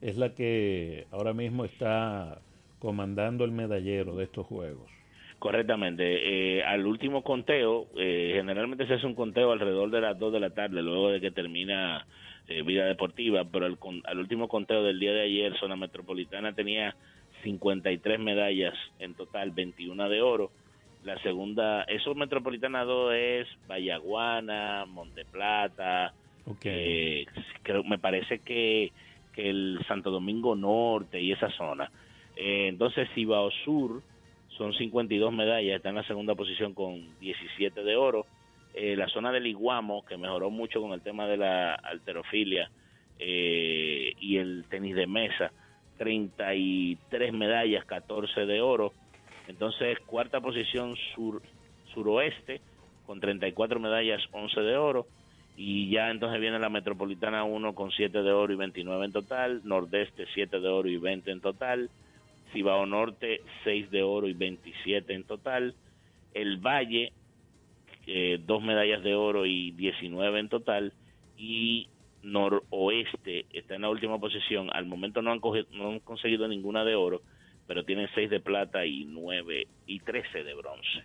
es la que ahora mismo está comandando el medallero de estos juegos. Correctamente. Eh, al último conteo, eh, generalmente se hace un conteo alrededor de las 2 de la tarde, luego de que termina eh, vida deportiva, pero al, al último conteo del día de ayer, Zona Metropolitana tenía 53 medallas en total, 21 de oro. La segunda, eso Metropolitana 2 es Vallaguana, Monteplata, Ok. eh, creo, me parece que, que el Santo Domingo Norte y esa zona. Eh, entonces, Cibao Sur son 52 medallas, está en la segunda posición con 17 de oro. Eh, la zona del Iguamo, que mejoró mucho con el tema de la alterofilia eh, y el tenis de mesa, 33 medallas, 14 de oro. Entonces, cuarta posición sur, suroeste, con 34 medallas, 11 de oro. Y ya entonces viene la Metropolitana 1 con 7 de oro y 29 en total. Nordeste 7 de oro y 20 en total. Cibao Norte 6 de oro y 27 en total. El Valle, eh, dos medallas de oro y 19 en total. Y Noroeste está en la última posición. Al momento no han, coge- no han conseguido ninguna de oro, pero tienen 6 de plata y 9 y 13 de bronce.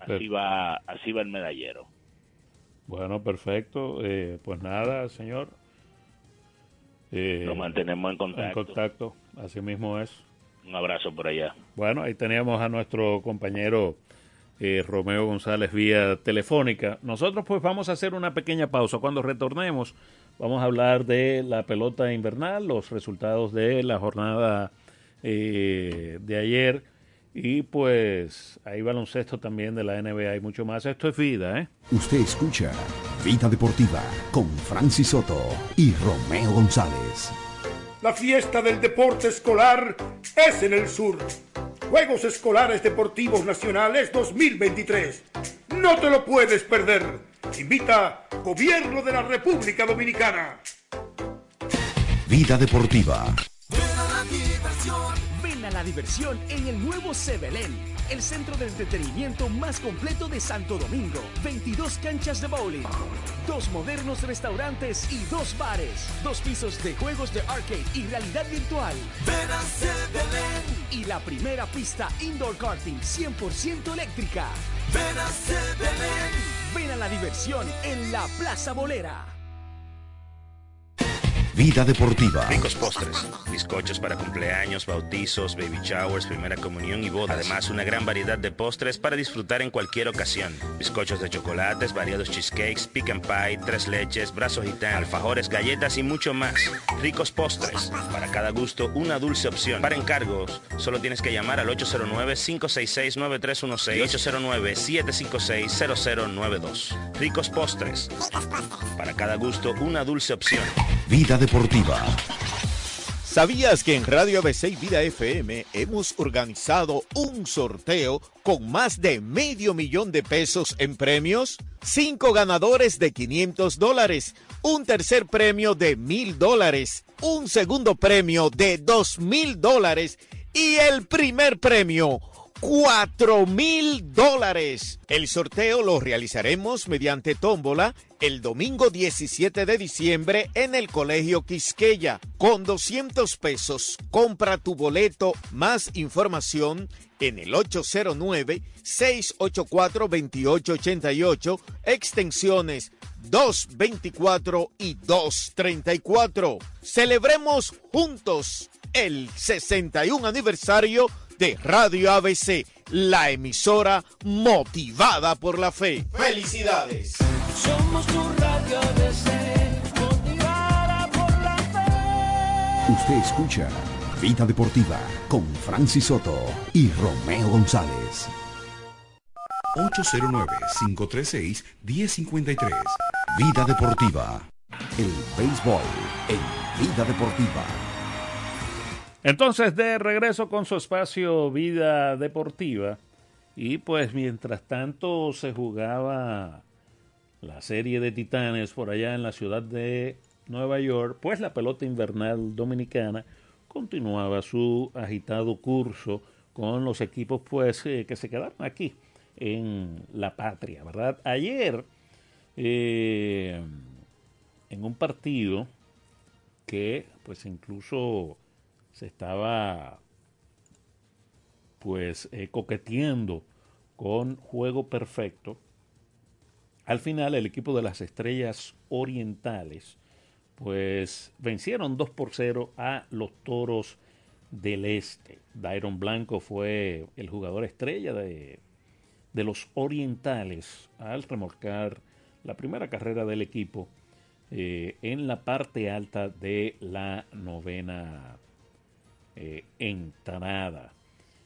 Así va, así va el medallero. Bueno, perfecto. Eh, pues nada, señor. Eh, Lo mantenemos en en contacto. contacto. Así mismo es. Un abrazo por allá. Bueno, ahí teníamos a nuestro compañero eh, Romeo González vía telefónica. Nosotros pues vamos a hacer una pequeña pausa. Cuando retornemos vamos a hablar de la pelota invernal, los resultados de la jornada eh, de ayer y pues hay baloncesto también de la NBA y mucho más. Esto es vida, ¿eh? Usted escucha Vida Deportiva con Francis Soto y Romeo González. La fiesta del deporte escolar es en el sur. Juegos Escolares Deportivos Nacionales 2023. No te lo puedes perder. Invita Gobierno de la República Dominicana. Vida Deportiva. La diversión en el nuevo Sebelén, el centro de entretenimiento más completo de Santo Domingo. 22 canchas de bowling, dos modernos restaurantes y dos bares, dos pisos de juegos de arcade y realidad virtual. Ven a Sebelén y la primera pista indoor karting 100% eléctrica. Ven a Sebelén. Ven a la diversión en la Plaza Bolera. Vida Deportiva. Ricos postres, bizcochos para cumpleaños, bautizos, baby showers, primera comunión y bodas. Además, una gran variedad de postres para disfrutar en cualquier ocasión. Bizcochos de chocolates, variados cheesecakes, pick and pie, tres leches, brazos gitán, alfajores, galletas y mucho más. Ricos postres, para cada gusto una dulce opción. Para encargos, solo tienes que llamar al 809-566-9316 y 809-756-0092. Ricos postres, para cada gusto una dulce opción. Vida Deportiva. ¿Sabías que en Radio ABC y Vida FM hemos organizado un sorteo con más de medio millón de pesos en premios? Cinco ganadores de 500 dólares, un tercer premio de mil dólares, un segundo premio de dos mil dólares y el primer premio 4 mil dólares. El sorteo lo realizaremos mediante tómbola el domingo 17 de diciembre en el Colegio Quisqueya. Con 200 pesos, compra tu boleto. Más información en el 809-684-2888, extensiones 224 y 234. Celebremos juntos el 61 aniversario de Radio ABC, la emisora motivada por la fe. ¡Felicidades! Somos tu radio ABC, motivada por la fe. Usted escucha Vida Deportiva con Francis Soto y Romeo González. 809-536-1053. Vida Deportiva. El béisbol en Vida Deportiva. Entonces, de regreso con su espacio Vida Deportiva. Y pues mientras tanto se jugaba la serie de Titanes por allá en la ciudad de Nueva York, pues la pelota invernal dominicana continuaba su agitado curso con los equipos pues eh, que se quedaron aquí en la patria, ¿verdad? Ayer, eh, en un partido que pues incluso se estaba pues eh, coqueteando con juego perfecto. Al final el equipo de las estrellas orientales pues vencieron 2 por 0 a los toros del este. Dairon Blanco fue el jugador estrella de, de los orientales al remolcar la primera carrera del equipo eh, en la parte alta de la novena eh, entrada.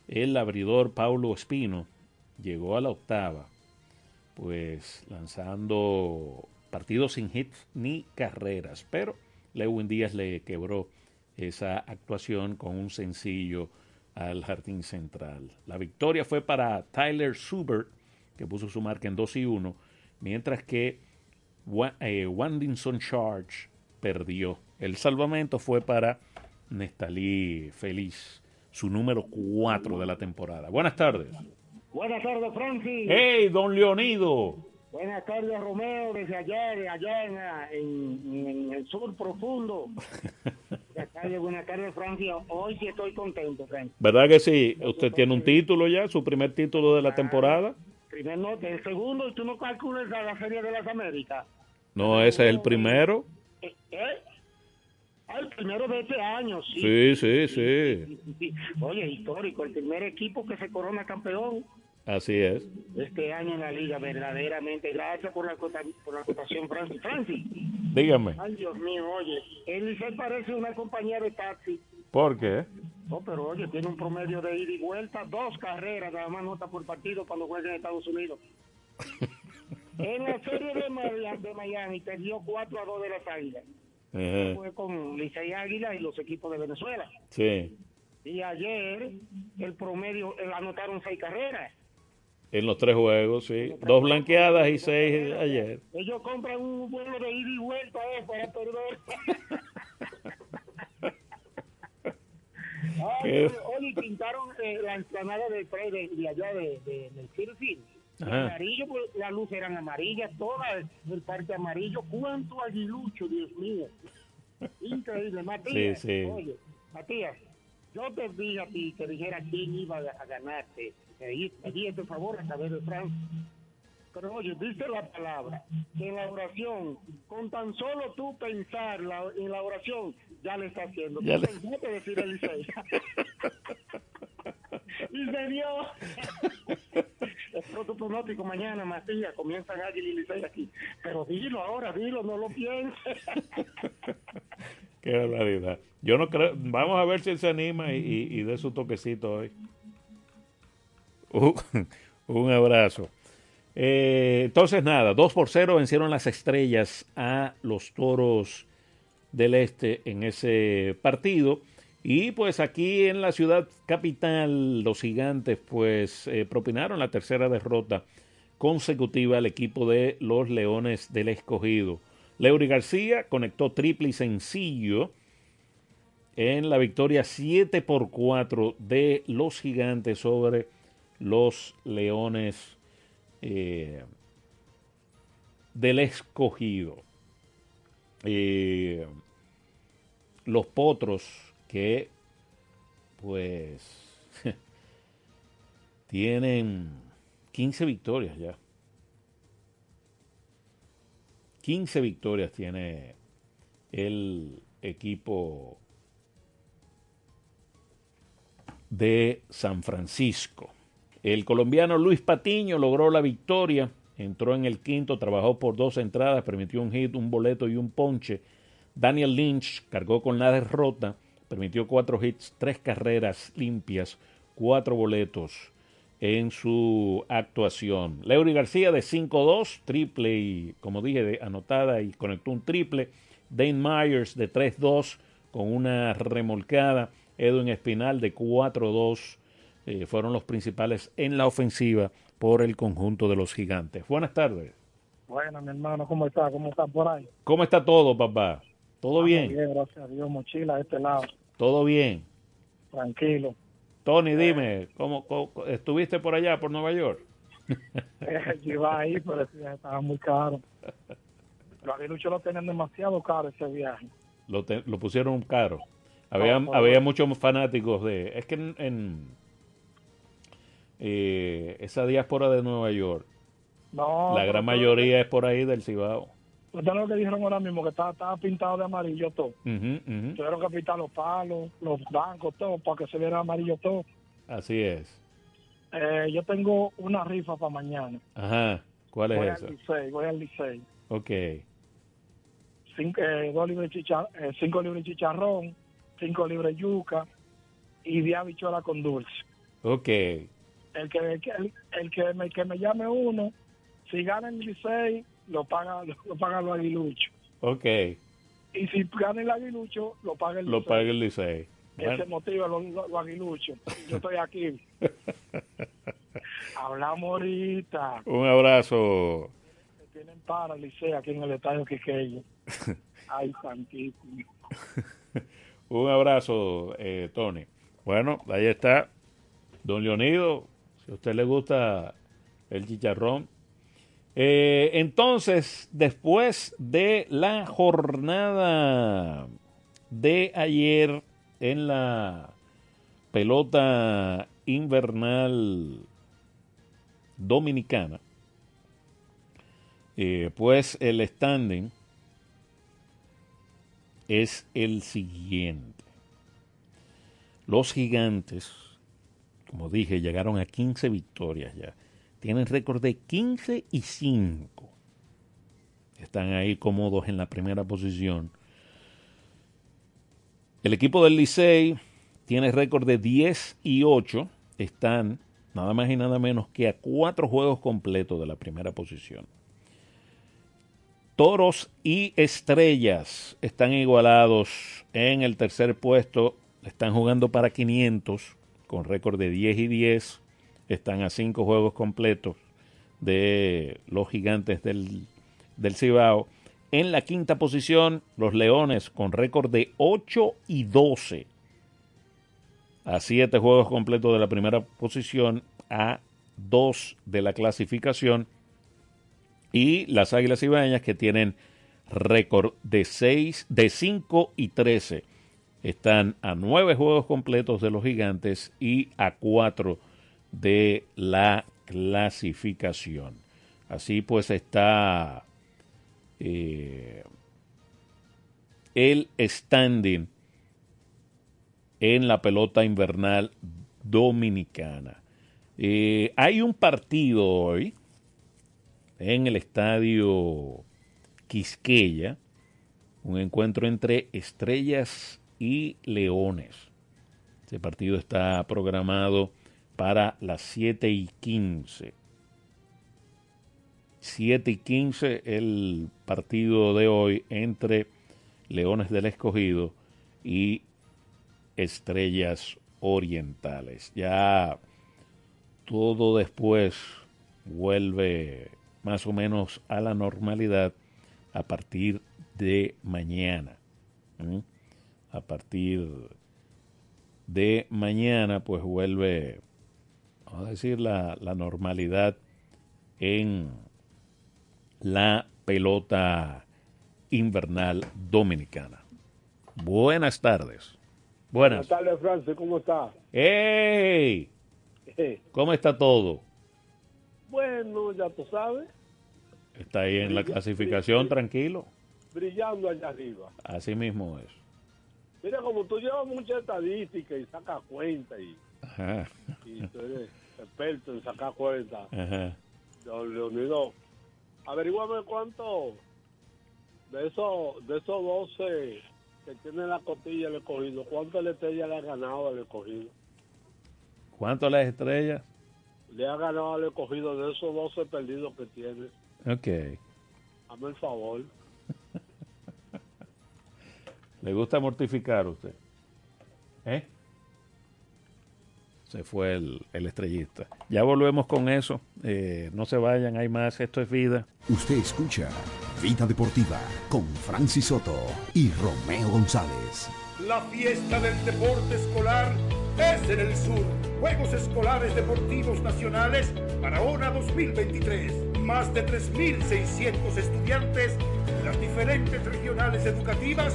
El abridor Paulo Espino llegó a la octava, pues lanzando partidos sin hits ni carreras, pero Lewin Díaz le quebró esa actuación con un sencillo al jardín central. La victoria fue para Tyler Subert, que puso su marca en 2 y 1, mientras que eh, Wandinson Charge perdió. El salvamento fue para Nestalí Feliz, su número 4 de la temporada. Buenas tardes. Buenas tardes, Francis. ¡Hey, don Leonido! Buenas tardes, Romeo, desde de allá en, en, el sur profundo. buenas tardes, buenas tardes, Francia. Hoy sí estoy contento, Francis. ¿Verdad que sí? ¿Usted tiene un título ya, su primer título de la temporada? Primer no, el segundo, y tú no calculas a la Serie de las Américas. No, ese es el primero. ¿Eh? Ah, el primero de este año, sí. Sí, sí, sí. sí. Oye, histórico, el primer equipo que se corona campeón. Así es. Este año en la liga, verdaderamente. Gracias por la, por la acotación, Francis. Francis. Dígame. Ay, Dios mío, oye. Él se parece una compañía de taxi. ¿Por qué? No, pero oye, tiene un promedio de ida y vuelta, dos carreras, nada más nota por partido cuando juega en Estados Unidos. en la serie de Miami, de Miami perdió 4 a 2 de las Águilas. Ajá. Fue con Licey Águila y los equipos de Venezuela. Sí. Y ayer el promedio eh, anotaron seis carreras. En los tres juegos, sí. Dos blanqueadas y seis ayer. Ellos compran un vuelo de ida y vuelta eh, para perder. Ay, oye, pintaron eh, la explanada del de, de, allá de, de, del City amarillo, pues, las luces eran amarillas, todas el parque amarillo. ¿Cuánto aguilucho, Dios mío? Increíble, Matías. Sí, sí. Oye, Matías, yo te dije a ti que dijera quién iba a ganarte. Me di este favor a saber de Francia. Pero oye, dice la palabra, que en la oración, con tan solo tú pensar la- en la oración, ya le está haciendo. Ya le- pensaste decir el Licey. y se dio. Es tu pronóstico mañana, Matías, comienzan Águila y Licey aquí. Pero dilo ahora, dilo, no lo pienses. Qué barbaridad. Yo no creo. Vamos a ver si él se anima y, y, y dé su toquecito hoy. Un abrazo. Eh, entonces, nada, 2 por 0 vencieron las estrellas a los toros del este en ese partido. Y pues aquí en la ciudad capital, los gigantes pues eh, propinaron la tercera derrota consecutiva al equipo de los Leones del Escogido. Leury García conectó triple y sencillo en la victoria 7 por 4 de los gigantes sobre los Leones eh, del Escogido. Eh, los potros que pues tienen 15 victorias ya. 15 victorias tiene el equipo de San Francisco. El colombiano Luis Patiño logró la victoria, entró en el quinto, trabajó por dos entradas, permitió un hit, un boleto y un ponche. Daniel Lynch cargó con la derrota, permitió cuatro hits, tres carreras limpias, cuatro boletos en su actuación. Leury García de 5-2, triple y, como dije, de anotada y conectó un triple. Dane Myers de 3-2 con una remolcada. Edwin Espinal de 4-2 eh, fueron los principales en la ofensiva por el conjunto de los gigantes. Buenas tardes. Bueno, mi hermano, ¿cómo está? ¿Cómo está por ahí? ¿Cómo está todo, papá? ¿Todo bien? Bien, gracias a Dios. Mochila de este lado. ¿Todo bien? Tranquilo. Tony, dime, ¿cómo, cómo- estuviste por allá, por Nueva York? Yo iba ahí, pero estaba muy caro. Los aguiluchos lo tenían demasiado caro ese viaje. Lo, te- lo pusieron caro. Había, No, había muchos fanáticos de... Es que en, en, eh, esa diáspora de Nueva York, No, la gran mayoría es por ahí del Cibao. Ustedes lo que dijeron ahora mismo, que estaba, estaba pintado de amarillo todo. Ujú, ujú. Tuvieron que pintar los palos, los bancos, todo, para que se viera amarillo todo. Así es. Eh, yo tengo una rifa para mañana. Ajá. ¿Cuál voy es al esa? Licey, voy al Licey. Ok. Cinco, eh, dos libres de chicha- eh, cinco libres chicharrón, cinco libres yuca y de habichuela con dulce. Ok. El que, el, el, que, me, que me llame uno, si gana el Licey, lo paga, lo paga los aguiluchos. Ok. Y si gana el aguilucho, lo paga el Lo Licey. paga el Licey. Ese Bueno, motivo los, los aguiluchos. Yo estoy aquí. Hablamos ahorita. un abrazo. Tienen para el Licey aquí en el estadio Quiqueyo. Ay, santísimo. Un abrazo, eh, Tony. Bueno, ahí está. Don Leonido, si a usted le gusta el chicharrón. Eh, entonces, después de la jornada de ayer en la pelota invernal dominicana, eh, pues el standing es el siguiente. Los gigantes, como dije, llegaron a 15 victorias ya. Tienen récord de 15 y 5. Están ahí cómodos en la primera posición. El equipo del Licey tiene récord de 10 y 8. Están nada más y nada menos que a cuatro juegos completos de la primera posición. Toros y Estrellas están igualados en el tercer puesto. Están jugando para 500 con récord de 10 y 10. Están a cinco juegos completos de los gigantes del, del Cibao. En la quinta posición, los Leones con récord de 8 y 12. A siete juegos completos de la primera posición, a dos de la clasificación y las Águilas Ibañas que tienen récord de 6, de 5 y 13. Están a 9 juegos completos de los gigantes y a 4 de la clasificación. Así pues está eh, el standing en la pelota invernal dominicana. Eh, hay un partido hoy en el estadio Quisqueya, un encuentro entre estrellas y leones. Ese partido está programado para las 7 y 15. 7 y 15 el partido de hoy entre Leones del Escogido y Estrellas Orientales. Ya todo después vuelve más o menos a la normalidad a partir de mañana. A partir de mañana pues vuelve, vamos a decir, la, la normalidad en la pelota invernal dominicana. Buenas tardes. Buenas. Buenas tardes, Francis, ¿cómo está? ¡Hey! ¿Cómo está todo? Bueno, ya tú sabes, Está ahí en la clasificación, tranquilo. brillando allá arriba. Así mismo es. Mira, como tú llevas mucha estadística y sacas cuenta y, Ajá. y tú eres experto en sacar cuenta, Ajá. don Leonido, averíguame cuánto de esos de esos 12 que tiene la costilla el escogido, ¿cuánto el estrella le ha ganado al escogido? ¿Cuánto las estrellas? Le ha ganado al escogido de esos 12 perdidos que tiene. Ok. Hazme el favor. ¿Le gusta mortificar a usted? ¿Eh? Se fue el, el estrellista. Ya volvemos con eso. Eh, no se vayan, hay más. Esto es vida. Usted escucha Vida Deportiva con Francis Soto y Romeo González. La fiesta del deporte escolar es en el sur. Juegos Escolares Deportivos Nacionales Barahona 2023. Más de 3.600 estudiantes de las diferentes regionales educativas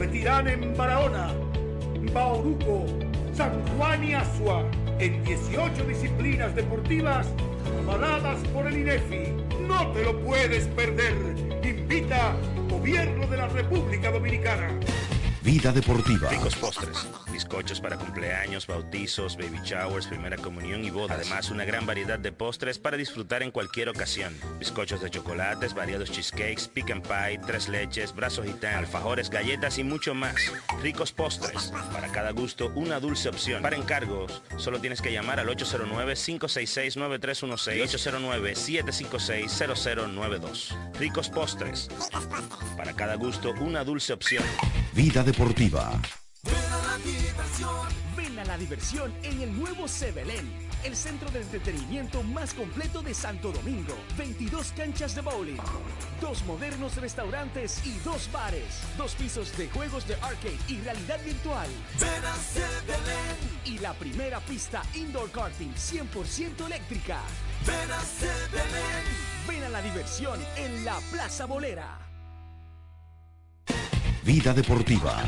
competirán en Barahona, Bauruco, San Juan y Asua en 18 disciplinas deportivas avaladas por el INEFI. No te lo puedes perder. Invita Gobierno de la República Dominicana. Vida Deportiva. Ricos postres, bizcochos para cumpleaños, bautizos, baby showers, primera comunión y bodas. Además, una gran variedad de postres para disfrutar en cualquier ocasión. Bizcochos de chocolates, variados cheesecakes, pick and pie, tres leches, brazos gitán, alfajores, galletas y mucho más. Ricos postres. Para cada gusto, una dulce opción. Para encargos, solo tienes que llamar al 809-566-9316 y 809-756-0092. Ricos postres. Para cada gusto, una dulce opción. Vida Deportiva. Ven a la diversión en el nuevo Sebelén, el centro de entretenimiento más completo de Santo Domingo. 22 canchas de bowling, dos modernos restaurantes y dos bares, dos pisos de juegos de arcade y realidad virtual. Ven a Sebelén. Y la primera pista indoor karting 100% eléctrica. Ven a Sebelén. Ven a la diversión en la Plaza Bolera. Vida Deportiva.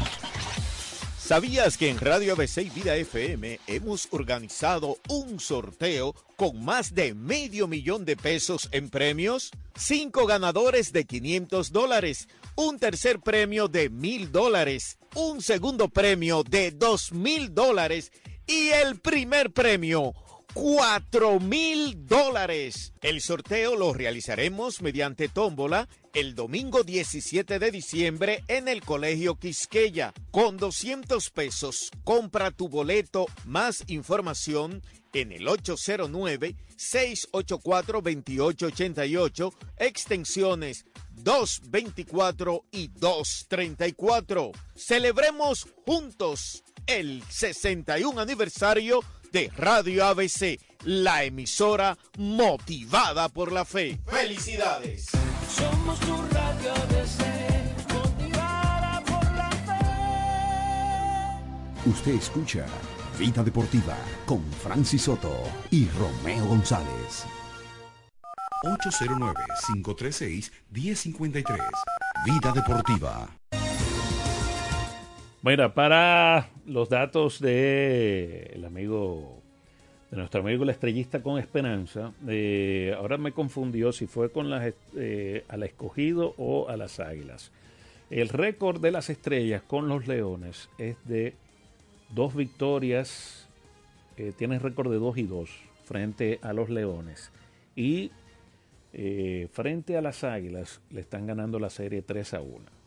¿Sabías que en Radio ABC y Vida FM hemos organizado un sorteo con más de medio millón de pesos en premios? Cinco ganadores de 500 dólares, un tercer premio de mil dólares, un segundo premio de dos mil dólares y el primer premio 4 mil dólares. El sorteo lo realizaremos mediante tómbola el domingo 17 de diciembre en el Colegio Quisqueya. Con 200 pesos, compra tu boleto. Más información en el 809-684-2888, extensiones 224 y 234. Celebremos juntos el 61 aniversario de Radio ABC, la emisora motivada por la fe. ¡Felicidades! Somos tu radio ABC, motivada por la fe. Usted escucha Vida Deportiva con Francis Soto y Romeo González. 809-536-1053. Vida Deportiva. Mira, para los datos de el amigo de nuestro amigo el estrellista con Esperanza. Eh, ahora me confundió si fue con las, eh, al escogido o a las águilas. El récord de las estrellas con los leones es de dos victorias, eh, tiene récord de 2 y 2 frente a los leones. Y eh, frente a las águilas le están ganando la serie 3 a 1.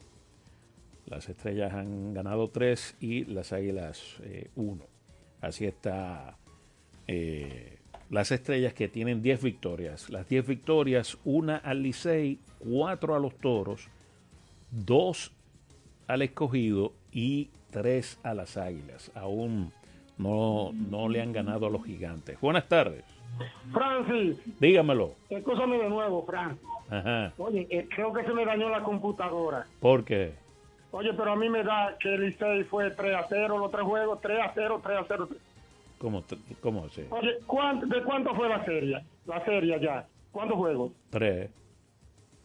Las estrellas han ganado 3 y las águilas 1. Así está eh, las estrellas que tienen 10 victorias. Las 10 victorias, una al Licey, 4 a los toros, 2 al escogido y 3 a las águilas. Aún no, no le han ganado a los gigantes. Buenas tardes. Francis, Dígamelo. escúchame de nuevo, Fran. Ajá. Oye, eh, creo que se me dañó la computadora. ¿Por qué? Oye, pero a mí me da que el Licey fue 3 a 0 los tres juegos, 3 a 0, 3 a 0. ¿Cómo, cómo? Oye, ¿cuán- ¿de cuánto fue la serie? La serie ya. ¿Cuántos juegos? Tres.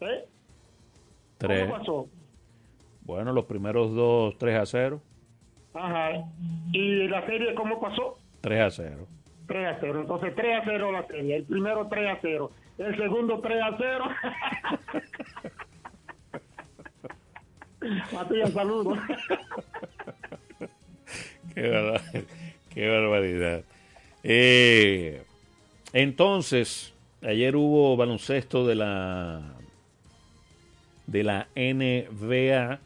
¿Eh? Tres. ¿Cómo pasó? Bueno, los primeros dos, 3 a 0. Ajá. ¿Y la serie cómo pasó? 3 a 0. 3 a 0. Entonces 3 a 0 la serie. El primero 3 a 0. El segundo 3 a 0. Matías, saludos. Qué, barbar- qué barbaridad. Eh, entonces, ayer hubo baloncesto de la de la NBA.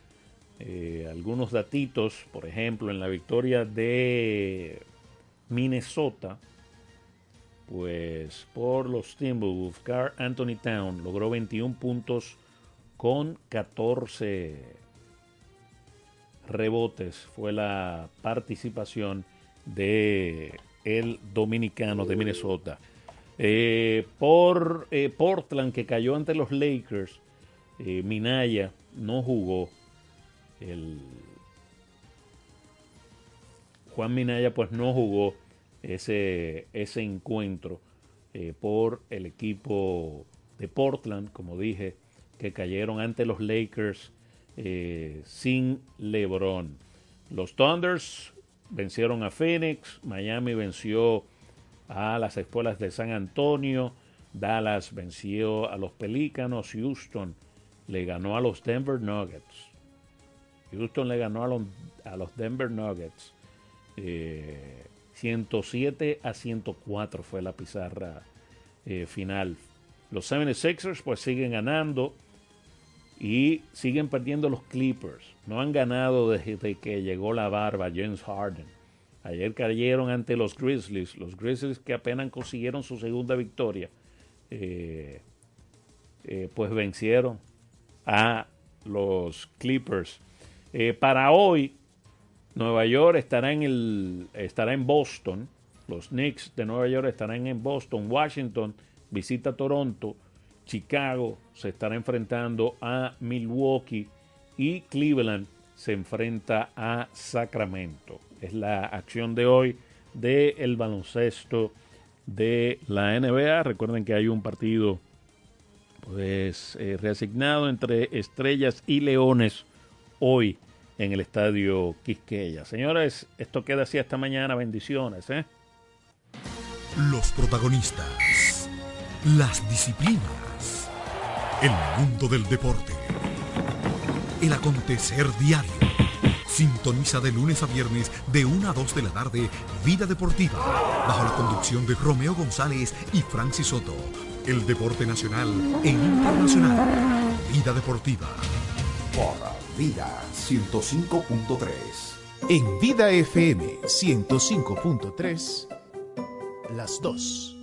eh, algunos datitos, por ejemplo, en la victoria de Minnesota, pues por los Timberwolves, Carl Anthony Town logró 21 puntos con 14 rebotes fue la participación de el dominicano de Minnesota. Eh, por eh, Portland que cayó ante los Lakers, eh, Minaya no jugó. El Juan Minaya pues no jugó ese, ese encuentro por el equipo de Portland, como dije, que cayeron ante los Lakers eh, sin LeBron. Los Thunders vencieron a Phoenix, Miami venció a las escuelas de San Antonio, Dallas venció a los Pelícanos, Houston le ganó a los Denver Nuggets. Houston le ganó a los, a los Denver Nuggets. eh, 107 a 104 fue la pizarra eh, final. Los 76ers pues siguen ganando y siguen perdiendo los Clippers. No han ganado desde que llegó la barba James Harden. Ayer cayeron ante los Grizzlies, los Grizzlies que apenas consiguieron su segunda victoria, eh, eh, pues vencieron a los Clippers. Eh, para hoy, Nueva York estará en, el, estará en Boston. Los Knicks de Nueva York estarán en Boston. Washington visita Toronto. Chicago se estará enfrentando a Milwaukee. Y Cleveland se enfrenta a Sacramento. Es la acción de hoy del baloncesto de la NBA. Recuerden que hay un partido pues eh, reasignado entre Estrellas y Leones hoy en el estadio Quisqueya. Señores, esto queda así hasta mañana. Bendiciones. ¿eh? Los protagonistas, las disciplinas, el mundo del deporte. El acontecer diario. Sintoniza de lunes a viernes de 1 a 2 de la tarde Vida Deportiva, bajo la conducción de Romeo González y Francis Soto. El deporte nacional e internacional. Vida Deportiva. Por Vida 105.3. En Vida FM 105.3, las 2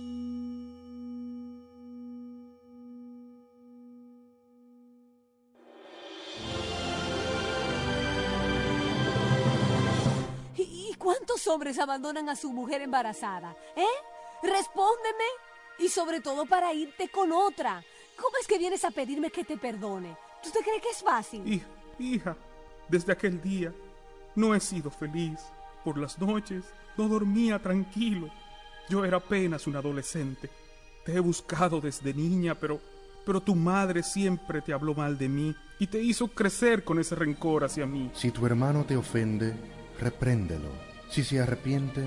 cuántos hombres abandonan a su mujer embarazada? ¿Eh? Respóndeme. Y sobre todo para irte con otra. ¿Cómo es que vienes a pedirme que te perdone? ¿Tú te crees que es fácil? Hija, hija, desde aquel día no he sido feliz. Por las noches no dormía tranquilo. Yo era apenas un adolescente. Te he buscado desde niña, pero pero tu madre siempre te habló mal de mí y te hizo crecer con ese rencor hacia mí. Si tu hermano te ofende, repréndelo. Si se arrepiente,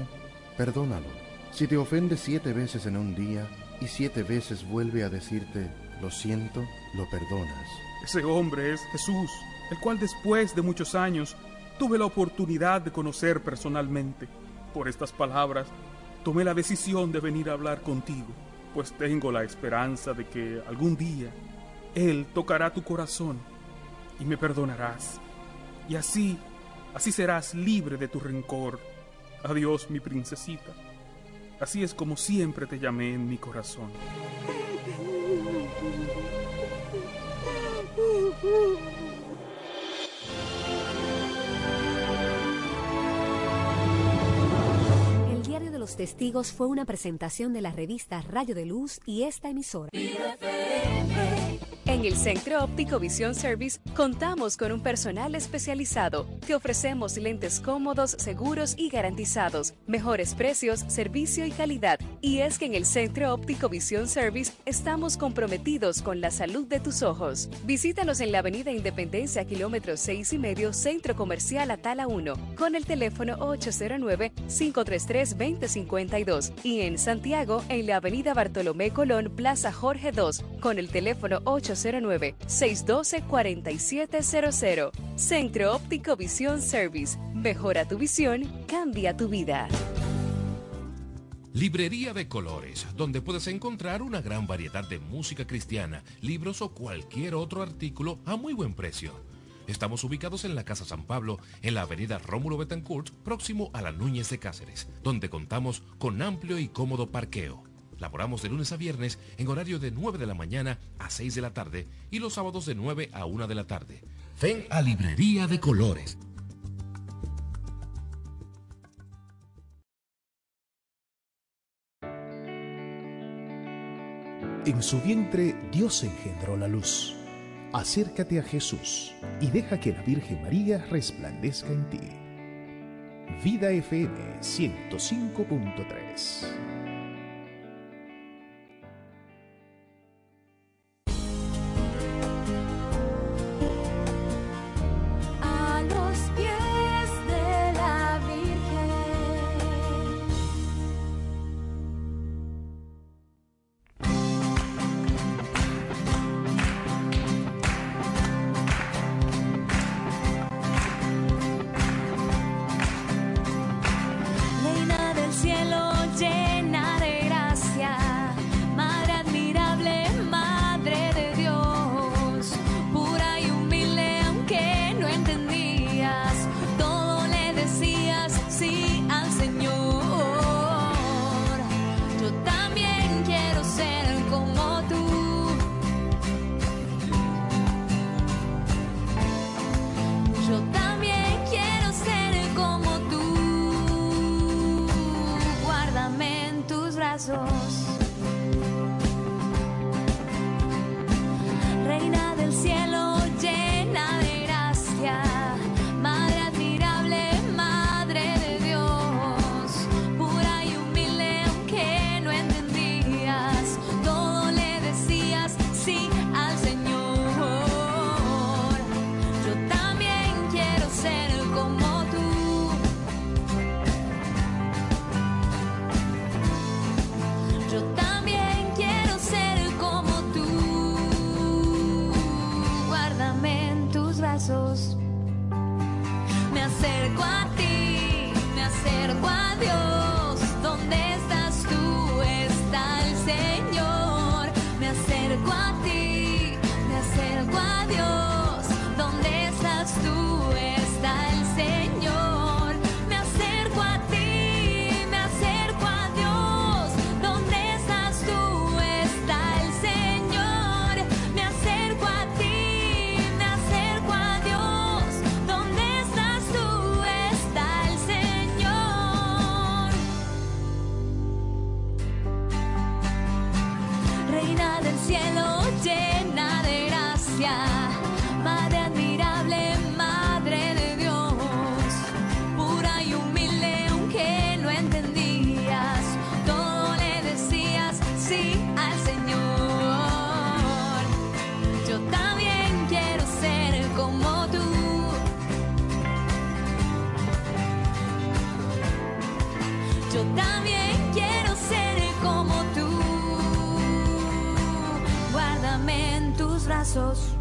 perdónalo. Si te ofende siete veces en un día y siete veces vuelve a decirte, lo siento, lo perdonas. Ese hombre es Jesús, el cual después de muchos años tuve la oportunidad de conocer personalmente. Por estas palabras, tomé la decisión de venir a hablar contigo, pues tengo la esperanza de que algún día Él tocará tu corazón y me perdonarás. Y así, así serás libre de tu rencor. Adiós, mi princesita. Así es como siempre te llamé en mi corazón. El Diario de los Testigos fue una presentación de la revista Rayo de Luz y esta emisora. En el Centro Óptico Visión Service contamos con un personal especializado. Te ofrecemos lentes cómodos, seguros y garantizados, mejores precios, servicio y calidad. Y es que en el Centro Óptico Visión Service estamos comprometidos con la salud de tus ojos. Visítanos en la Avenida Independencia, kilómetro 6 y medio, Centro Comercial Atala 1, con el teléfono 809-533-2052. Y en Santiago, en la Avenida Bartolomé Colón, Plaza Jorge 2, con el teléfono 809-612-4700. Centro Óptico Visión Service. Mejora tu visión, cambia tu vida. Librería de Colores, donde puedes encontrar una gran variedad de música cristiana, libros o cualquier otro artículo a muy buen precio. Estamos ubicados en la Casa San Pablo, en la avenida Rómulo Betancourt, próximo a la Núñez de Cáceres, donde contamos con amplio y cómodo parqueo. Laboramos de lunes a viernes en horario de 9 de la mañana a 6 de la tarde y los sábados de 9 a 1 de la tarde. Ven a Librería de Colores. En su vientre Dios engendró la luz. Acércate a Jesús y deja que la Virgen María resplandezca en ti. Vida FM 105.3 Me acerco a ti, me acerco a Dios. Tus